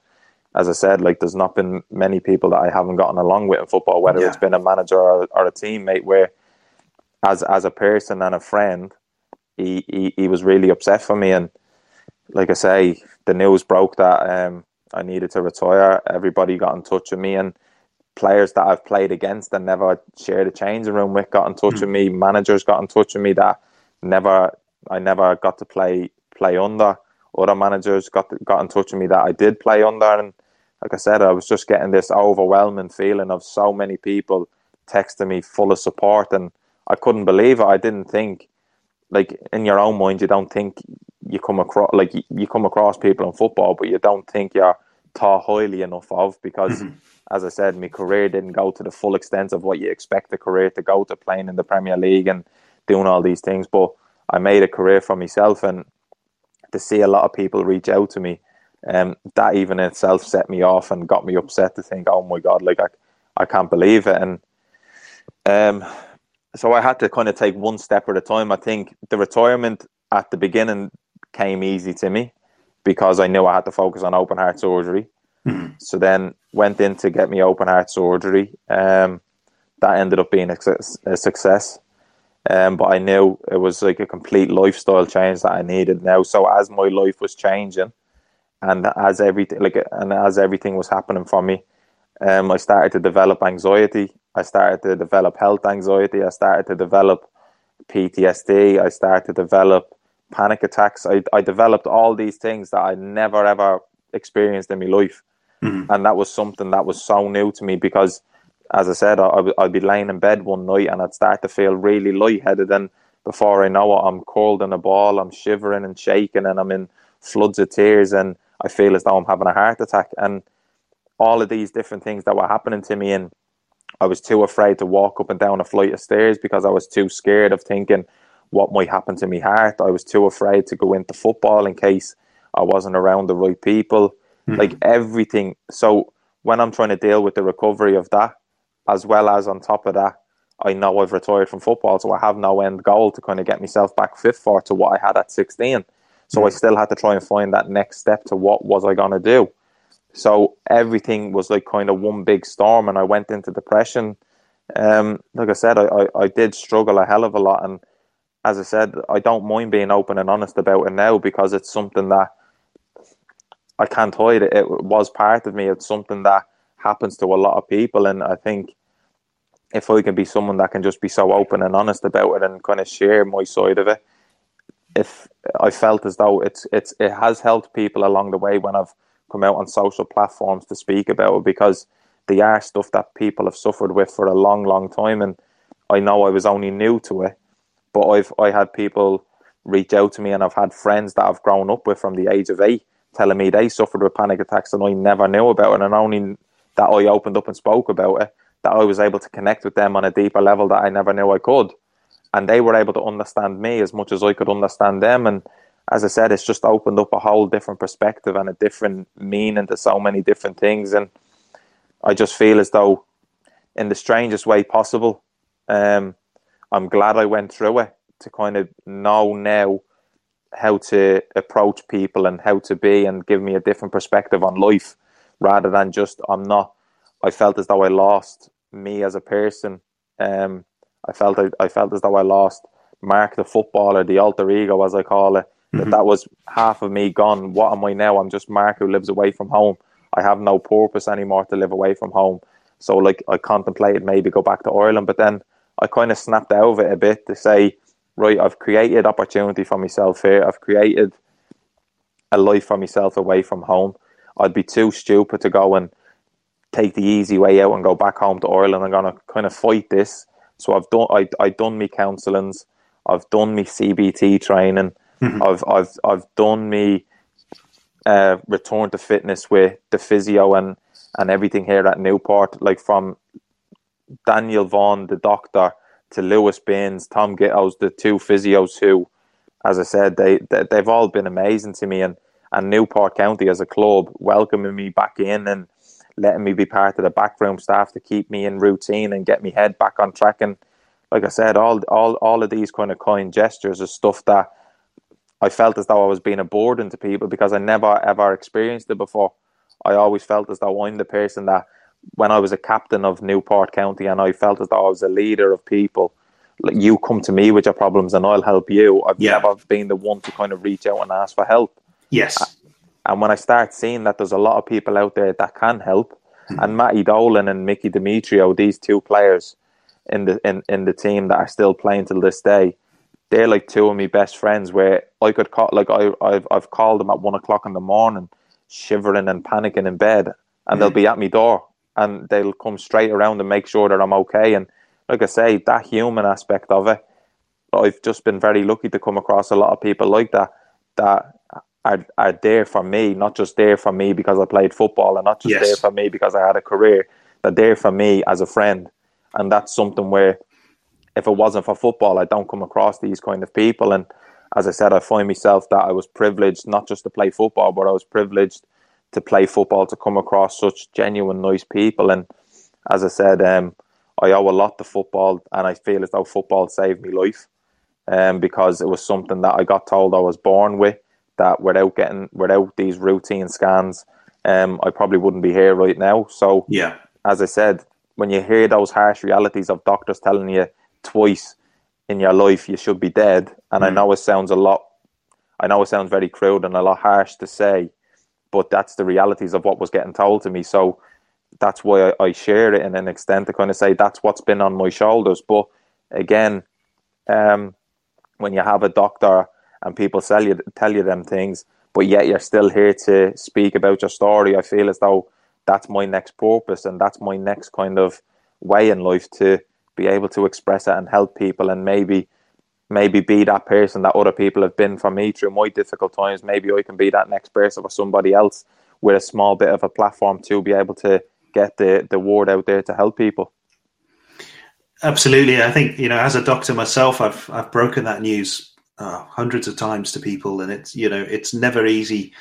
as I said, like there's not been many people that I haven't gotten along with in football, whether Yeah. it's been a manager or, or a teammate, where as as a person and a friend, he, he, he was really upset for me. And like I say, the news broke that um, I needed to retire. Everybody got in touch with me and players that I've played against and never shared a changing room with got in touch with me. Managers got in touch with me that never I never got to play play under. Other managers got got in touch with me that I did play under, and like I said, I was just getting this overwhelming feeling of so many people texting me full of support, and I couldn't believe it. I didn't think, like in your own mind, you don't think you come across like you, you come across people in football, but you don't think you're thought highly enough of because, mm-hmm. as I said, my career didn't go to the full extent of what you expect a career to go to playing in the Premier League and doing all these things. But I made a career for myself, and to see a lot of people reach out to me, um, that even in itself set me off and got me upset to think, oh my god, like I, I can't believe it, and um, so I had to kind of take one step at a time. I think the retirement at the beginning came easy to me because I knew I had to focus on open heart surgery. Mm-hmm. So then went in to get me open heart surgery. Um, that ended up being a, a success. Um, but I knew it was like a complete lifestyle change that I needed now. So as my life was changing, and as everything like and as everything was happening for me, um, I started to develop anxiety. I started to develop health anxiety. I started to develop PTSD. I started to develop panic attacks. I, I developed all these things that I never ever experienced in my life. Mm-hmm. And that was something that was so new to me because, as I said, I, I'd be laying in bed one night and I'd start to feel really lightheaded. And before I know it, I'm cold in a ball, I'm shivering and shaking, and I'm in floods of tears. And I feel as though I'm having a heart attack. And all of these different things that were happening to me. And I was too afraid to walk up and down a flight of stairs because I was too scared of thinking what might happen to my heart. I was too afraid to go into football in case I wasn't around the right people. Mm-hmm. Like everything. So when I'm trying to deal with the recovery of that, as well as on top of that, I know I've retired from football, so I have no end goal to kind of get myself back fit for to what I had at 16. So mm-hmm. I still had to try and find that next step to what was I going to do. So everything was like kind of one big storm, and I went into depression. Um, like I said, I, I, I did struggle a hell of a lot, and as I said, I don't mind being open and honest about it now because it's something that I can't hide. It, it was part of me. It's something that happens to a lot of people, and I think if I can be someone that can just be so open and honest about it and kind of share my side of it, if I felt as though it's it's it has helped people along the way when I've come out on social platforms to speak about it because they are stuff that people have suffered with for a long, long time, and I know I was only new to it but I've I had people reach out to me, and I've had friends that I've grown up with from the age of eight telling me they suffered with panic attacks, and I never knew about it. And only that I opened up and spoke about it, that I was able to connect with them on a deeper level that I never knew I could. And they were able to understand me as much as I could understand them. And as I said, it's just opened up a whole different perspective and a different meaning to so many different things. And I just feel as though, in the strangest way possible, um, I'm glad I went through it to kind of know now how to approach people and how to be and give me a different perspective on life rather than just I'm not I felt as though I lost me as a person. Um, I felt I, I felt as though I lost Mark the footballer, the alter ego as I call it. Mm-hmm. That that was half of me gone. What am I now? I'm just Mark who lives away from home. I have no purpose anymore to live away from home. So like I contemplated maybe go back to Ireland, but then I kind of snapped out of it a bit to say, right, I've created opportunity for myself here. I've created a life for myself away from home. I'd be too stupid to go and take the easy way out and go back home to Ireland. I'm gonna kind of fight this. So I've done I I done me counselings, I've done me CBT training, mm-hmm. I've I've I've done me uh, return to fitness with the physio and and everything here at Newport, like from Daniel Vaughan, the doctor, to Lewis Baines, Tom Gittos, the two physios who, as I said, they, they they've all been amazing to me, and and Newport County as a club welcoming me back in and letting me be part of the backroom staff to keep me in routine and get me head back on track. And like I said, all all all of these kind of kind gestures are stuff that I felt as though I was being a burden to people because I never ever experienced it before. I always felt as though I'm the person that when I was a captain of Newport County and I felt as though I was a leader of people, like you come to me with your problems and I'll help you. I've yeah. never been the one to kind of reach out and ask for help. Yes. And when I start seeing that there's a lot of people out there that can help, mm-hmm. and Matty Dolan and Mickey Demetriou, these two players in the in, in the team that are still playing till this day, they're like two of my best friends. Where I could call, like I I've I've called them at one o'clock in the morning, shivering and panicking in bed, and mm-hmm. they'll be at my door and they'll come straight around and make sure that I'm okay. And like I say, that human aspect of it, I've just been very lucky to come across a lot of people like that that are, are there for me, not just there for me because I played football, and not just yes. there for me because I had a career. They're there for me as a friend, and that's something where if it wasn't for football, I don't come across these kind of people. And as I said, I find myself that I was privileged not just to play football, but I was privileged to play football, to come across such genuine, nice people. And as I said, um, I owe a lot to football, and I feel as though football saved me life, um, because it was something that I got told I was born with. That without getting without these routine scans, um, I probably wouldn't be here right now. So yeah, as I said, when you hear those harsh realities of doctors telling you twice in your life you should be dead, and mm. I know it sounds a lot, I know it sounds very crude and a lot harsh to say, but that's the realities of what was getting told to me. So that's why I, I share it in an extent to kind of say that's what's been on my shoulders. But again, um, when you have a doctor and people tell you tell you them things, but yet you're still here to speak about your story, I feel as though that's my next purpose and that's my next kind of way in life to be able to express it and help people and maybe maybe be that person that other people have been for me through my difficult times. Maybe I can be that next person for somebody else with a small bit of a platform to be able to get the, the word out there to help people. Absolutely. I think, you know, as a doctor myself, I've, I've broken that news uh, hundreds of times to people and it's, you know, it's never easy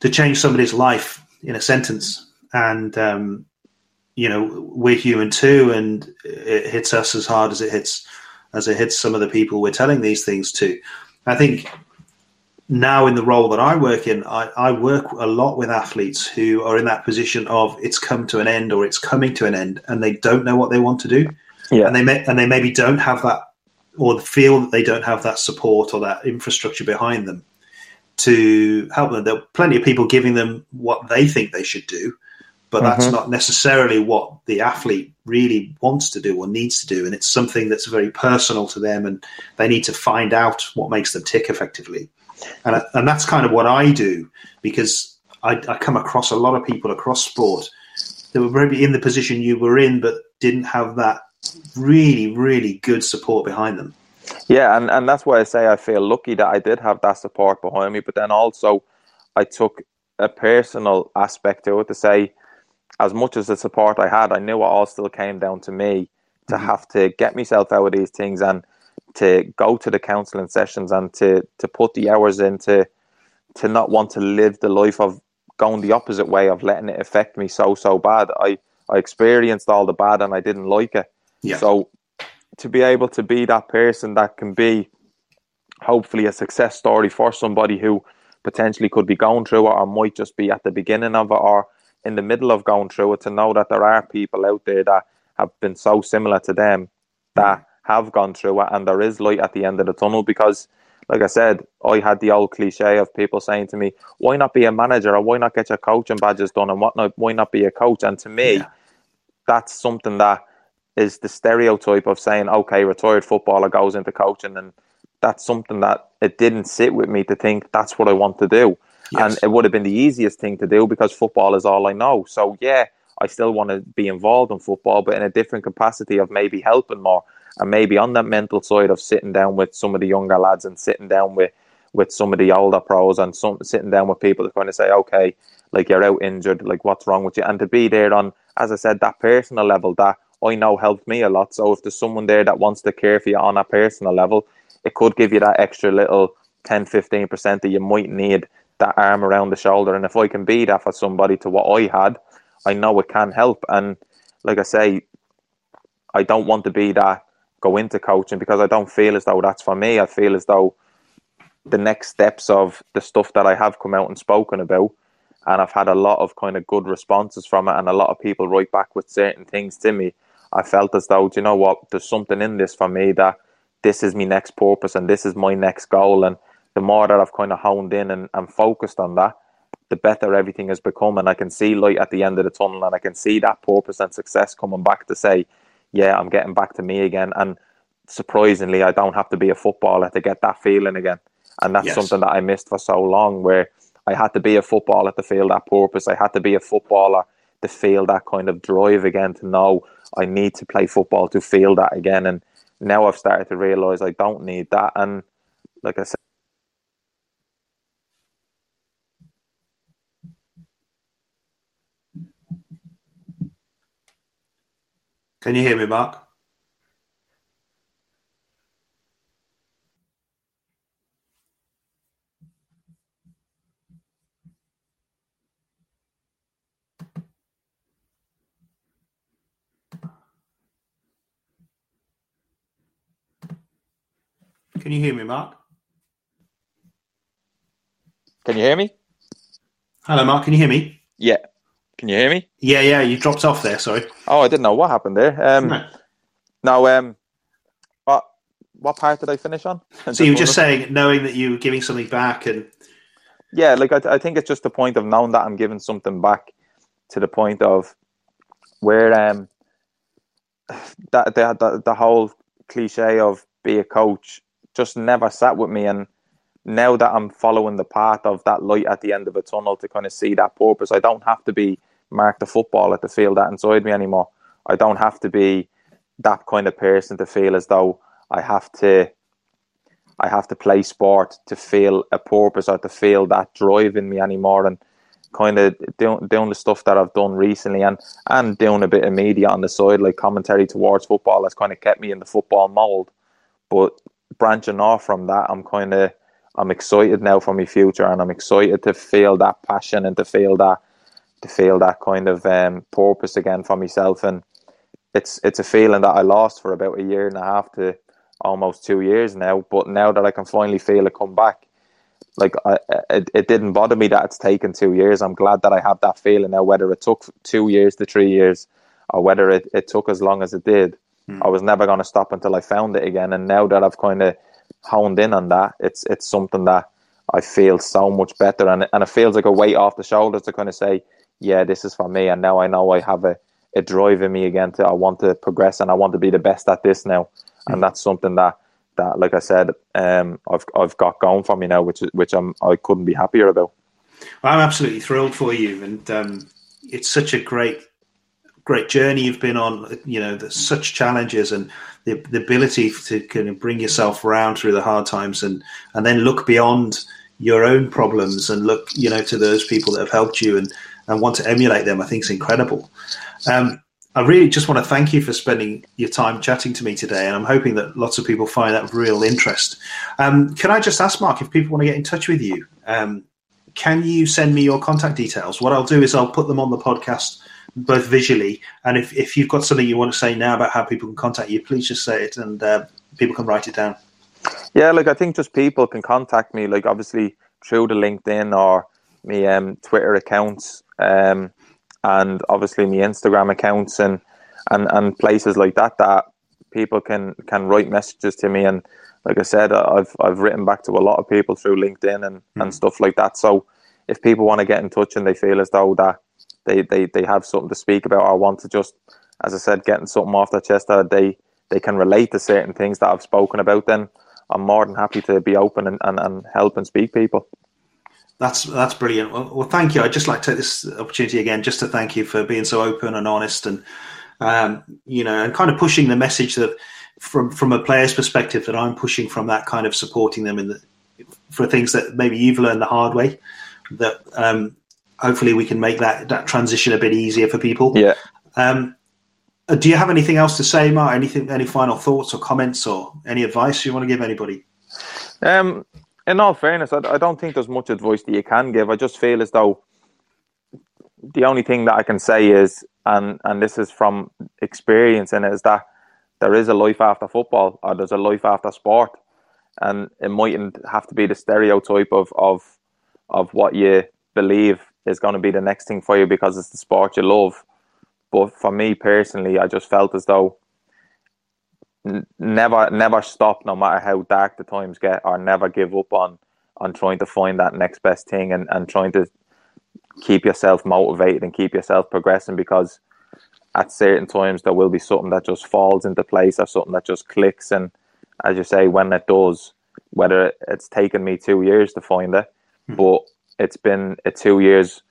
to change somebody's life in a sentence. And, um, you know, we're human too, and it hits us as hard as it hits as it hits some of the people we're telling these things to. I think now in the role that I work in, I, I, work a lot with athletes who are in that position of it's come to an end or it's coming to an end, and they don't know what they want to do, yeah. and they may, and they maybe don't have that or feel that they don't have that support or that infrastructure behind them to help them. There are plenty of people giving them what they think they should do, but that's mm-hmm. not necessarily what the athlete really wants to do or needs to do. And it's something that's very personal to them, and they need to find out what makes them tick effectively. And, and that's kind of what I do because I, I come across a lot of people across sport that were maybe in the position you were in, but didn't have that really, really good support behind them. Yeah, and, and that's why I say I feel lucky that I did have that support behind me, but then also I took a personal aspect to it to say, as much as the support I had, I knew it all still came down to me to mm-hmm. have to get myself out of these things and to go to the counselling sessions and to to put the hours into to not want to live the life of going the opposite way of letting it affect me so so bad. I I experienced all the bad and I didn't like it. Yeah. So to be able to be that person that can be hopefully a success story for somebody who potentially could be going through it or might just be at the beginning of it or in the middle of going through it to know that there are people out there that have been so similar to them that have gone through it and there is light at the end of the tunnel because like I said, I had the old cliche of people saying to me, "Why not be a manager or why not get your coaching badges done and what not? Why not be a coach?" And to me, yeah. that's something that is the stereotype of saying, "Okay, retired footballer goes into coaching," and that's something that it didn't sit with me to think that's what I want to do. Yes. And it would have been the easiest thing to do because football is all I know. So yeah, I still want to be involved in football, but in a different capacity of maybe helping more and maybe on that mental side of sitting down with some of the younger lads and sitting down with with some of the older pros and some sitting down with people to kind of say, okay, like you're out injured, like what's wrong with you, and to be there on, as I said, that personal level that I know helped me a lot. So if there's someone there that wants to care for you on a personal level, it could give you that extra little 10 15% that you might need that arm around the shoulder. And if I can be that for somebody to what I had, I know it can help. And like I say, I don't want to be that go into coaching because I don't feel as though that's for me. I feel as though the next steps of the stuff that I have come out and spoken about, and I've had a lot of kind of good responses from it, and a lot of people write back with certain things to me. I felt as though, you know what, there's something in this for me that this is my next purpose and this is my next goal. And the more that I've kind of honed in and, and focused on that, the better everything has become. And I can see light at the end of the tunnel and I can see that purpose and success coming back to say, yeah, I'm getting back to me again. And surprisingly, I don't have to be a footballer to get that feeling again. And that's yes. something that I missed for so long where I had to be a footballer to feel that purpose. I had to be a footballer to feel that kind of drive again, to know I need to play football to feel that again. And now I've started to realize I don't need that. And like I said, Can you hear me, Mark? Can you hear me, Mark? Can you hear me? Hello, Mark. Can you hear me? Yeah. Can you hear me? Yeah, yeah. You dropped off there. Sorry. Oh, I didn't know what happened there. Um, No. Now, um, what what part did I finish on? So you were just saying, knowing that you were giving something back, and yeah, like I, I think it's just the point of knowing that I'm giving something back to the point of where um that the the, the whole cliche of be a coach just never sat with me. And now that I'm following the path of that light at the end of a tunnel to kind of see that purpose, I don't have to be Mark the football at the field that inside me anymore. I don't have to be that kind of person to feel as though I have to I have to play sport to feel a purpose or to feel that drive in me anymore. And kind of doing, doing the stuff that I've done recently and and doing a bit of media on the side like commentary towards football has kind of kept me in the football mold. But branching off from that I'm kind of I'm excited now for my future and I'm excited to feel that passion and to feel that to feel that kind of um, purpose again for myself and it's it's a feeling that I lost for about a year and a half to almost two years now. But now that I can finally feel it come back, like I, it, it didn't bother me that it's taken two years. I'm glad that I have that feeling now. Whether it took two years to three years, or whether it, it took as long as it did, I was never going to stop until I found it again. And now that I've kind of honed in on that, it's it's something that I feel so much better, and and it feels like a weight off the shoulders to kind of say, yeah, this is for me, and now I know I have a a drive in me again to I want to progress and I want to be the best at this now, and that's something that that like I said, um, I've I've got going for me now, which which I'm I couldn't be happier about. I'm absolutely thrilled for you, and um, it's such a great, great journey you've been on. You know, there's such challenges and the, the ability to kind of bring yourself around through the hard times, and and then look beyond your own problems and look, you know, to those people that have helped you and and want to emulate them. I think is incredible. Um, I really just want to thank you for spending your time chatting to me today, and I'm hoping that lots of people find that real interest. Um, can I just ask Mark if people want to get in touch with you? Um, can you send me your contact details? What I'll do is I'll put them on the podcast both visually, and if, if you've got something you want to say now about how people can contact you, please just say it, and uh, people can write it down. Yeah, like I think just people can contact me, like obviously through the LinkedIn or me um, Twitter accounts. Um, and obviously my Instagram accounts and, and, and places like that that people can, can write messages to me and like I said I've I've written back to a lot of people through LinkedIn and, mm. and stuff like that so if people want to get in touch and they feel as though that they, they, they have something to speak about I want to just as I said getting something off their chest that they they can relate to certain things that I've spoken about then I'm more than happy to be open and, and, and help and speak people. That's that's brilliant. Well, well, thank you. I'd just like to take this opportunity again just to thank you for being so open and honest, and um, you know, and kind of pushing the message that from from a player's perspective that I'm pushing from that kind of supporting them in the for things that maybe you've learned the hard way. That um, hopefully we can make that that transition a bit easier for people. Yeah. Um, do you have anything else to say, Mark? Anything? Any final thoughts or comments or any advice you want to give anybody? Um, in all fairness, I, I, don't think there's much advice that you can give. I just feel as though the only thing that I can say is, and and this is from experience, and is that there is a life after football, or there's a life after sport, and it mightn't have to be the stereotype of of of what you believe is going to be the next thing for you because it's the sport you love. But for me personally, I just felt as though never never stop no matter how dark the times get or never give up on on trying to find that next best thing and, and trying to keep yourself motivated and keep yourself progressing because at certain times there will be something that just falls into place or something that just clicks and as you say when it does whether it's taken me two years to find it mm-hmm. but it's been a two years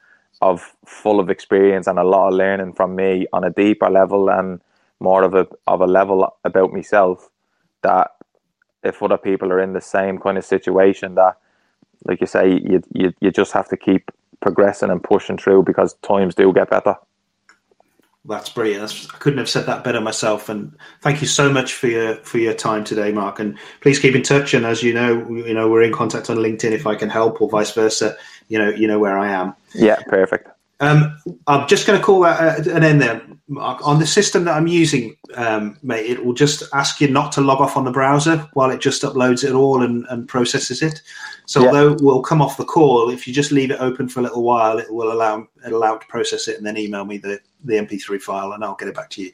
of full of experience and a lot of learning from me on a deeper level and more of a of a level about myself that if other people are in the same kind of situation that like you say you you, you just have to keep progressing and pushing through because times do get better that's brilliant. That's, I couldn't have said that better myself. And thank you so much for your for your time today, Mark. And please keep in touch. And as you know, you know we're in contact on LinkedIn if I can help, or vice versa. You know, you know where I am. Yeah, perfect. Um, I'm just going to call that uh, an end there. Mark. On the system that I'm using, um, mate, it will just ask you not to log off on the browser while it just uploads it all and, and processes it. So Yeah. although we'll come off the call, if you just leave it open for a little while, it will allow it allow it to process it and then email me the, the MP3 file and I'll get it back to you.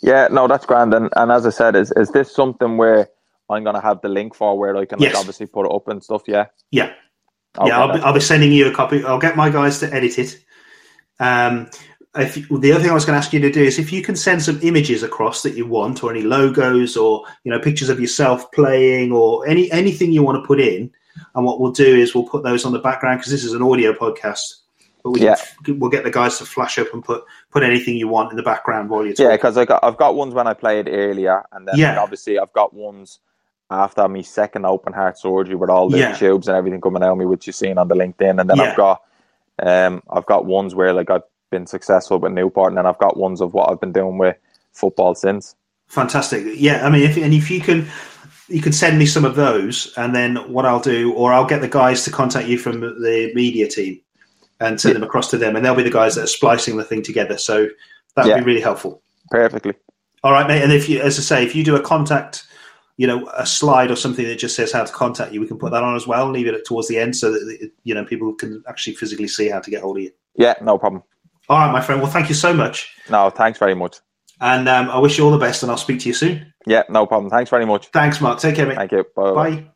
Yeah, no, that's grand. And, and as I said, is is this something where I'm gonna have the link for where I can like Yes. obviously put it up and stuff? Yeah. Yeah. Okay, yeah, I'll be, I'll be sending you a copy. I'll get my guys to edit it. Um, if you- the other thing I was going to ask you to do is if you can send some images across that you want, or any logos, or you know pictures of yourself playing, or any anything you want to put in. And what we'll do is we'll put those on the background because this is an audio podcast. But we Yeah. can, we'll get the guys to flash up and put put anything you want in the background while you're talking. Yeah, because I got I've got ones when I played earlier, and then Yeah. obviously I've got ones after my second open heart surgery with all the Yeah. tubes and everything coming out of me, which you've seen on the LinkedIn, and then Yeah. I've got um I've got ones where like I've been successful with Newport, and then I've got ones of what I've been doing with football since. Fantastic. Yeah, I mean, if and if you can, you can send me some of those, and then what I'll do, or I'll get the guys to contact you from the media team and send them across to them, and they'll be the guys that are splicing the thing together. So that would Yeah. be really helpful. Perfectly. All right, mate. And if you, as I say, if you do a contact, you know, a slide or something that just says how to contact you, we can put that on as well. Leave it towards the end so that you know people can actually physically see how to get hold of you. Yeah, no problem. All right, my friend. Well, thank you so much, No, thanks very much. and um, I wish you all the best. And I'll speak to you soon. Yeah, no problem. Thanks very much. Thanks, Mark. Take care, mate. Thank you. Bye. Bye. Bye.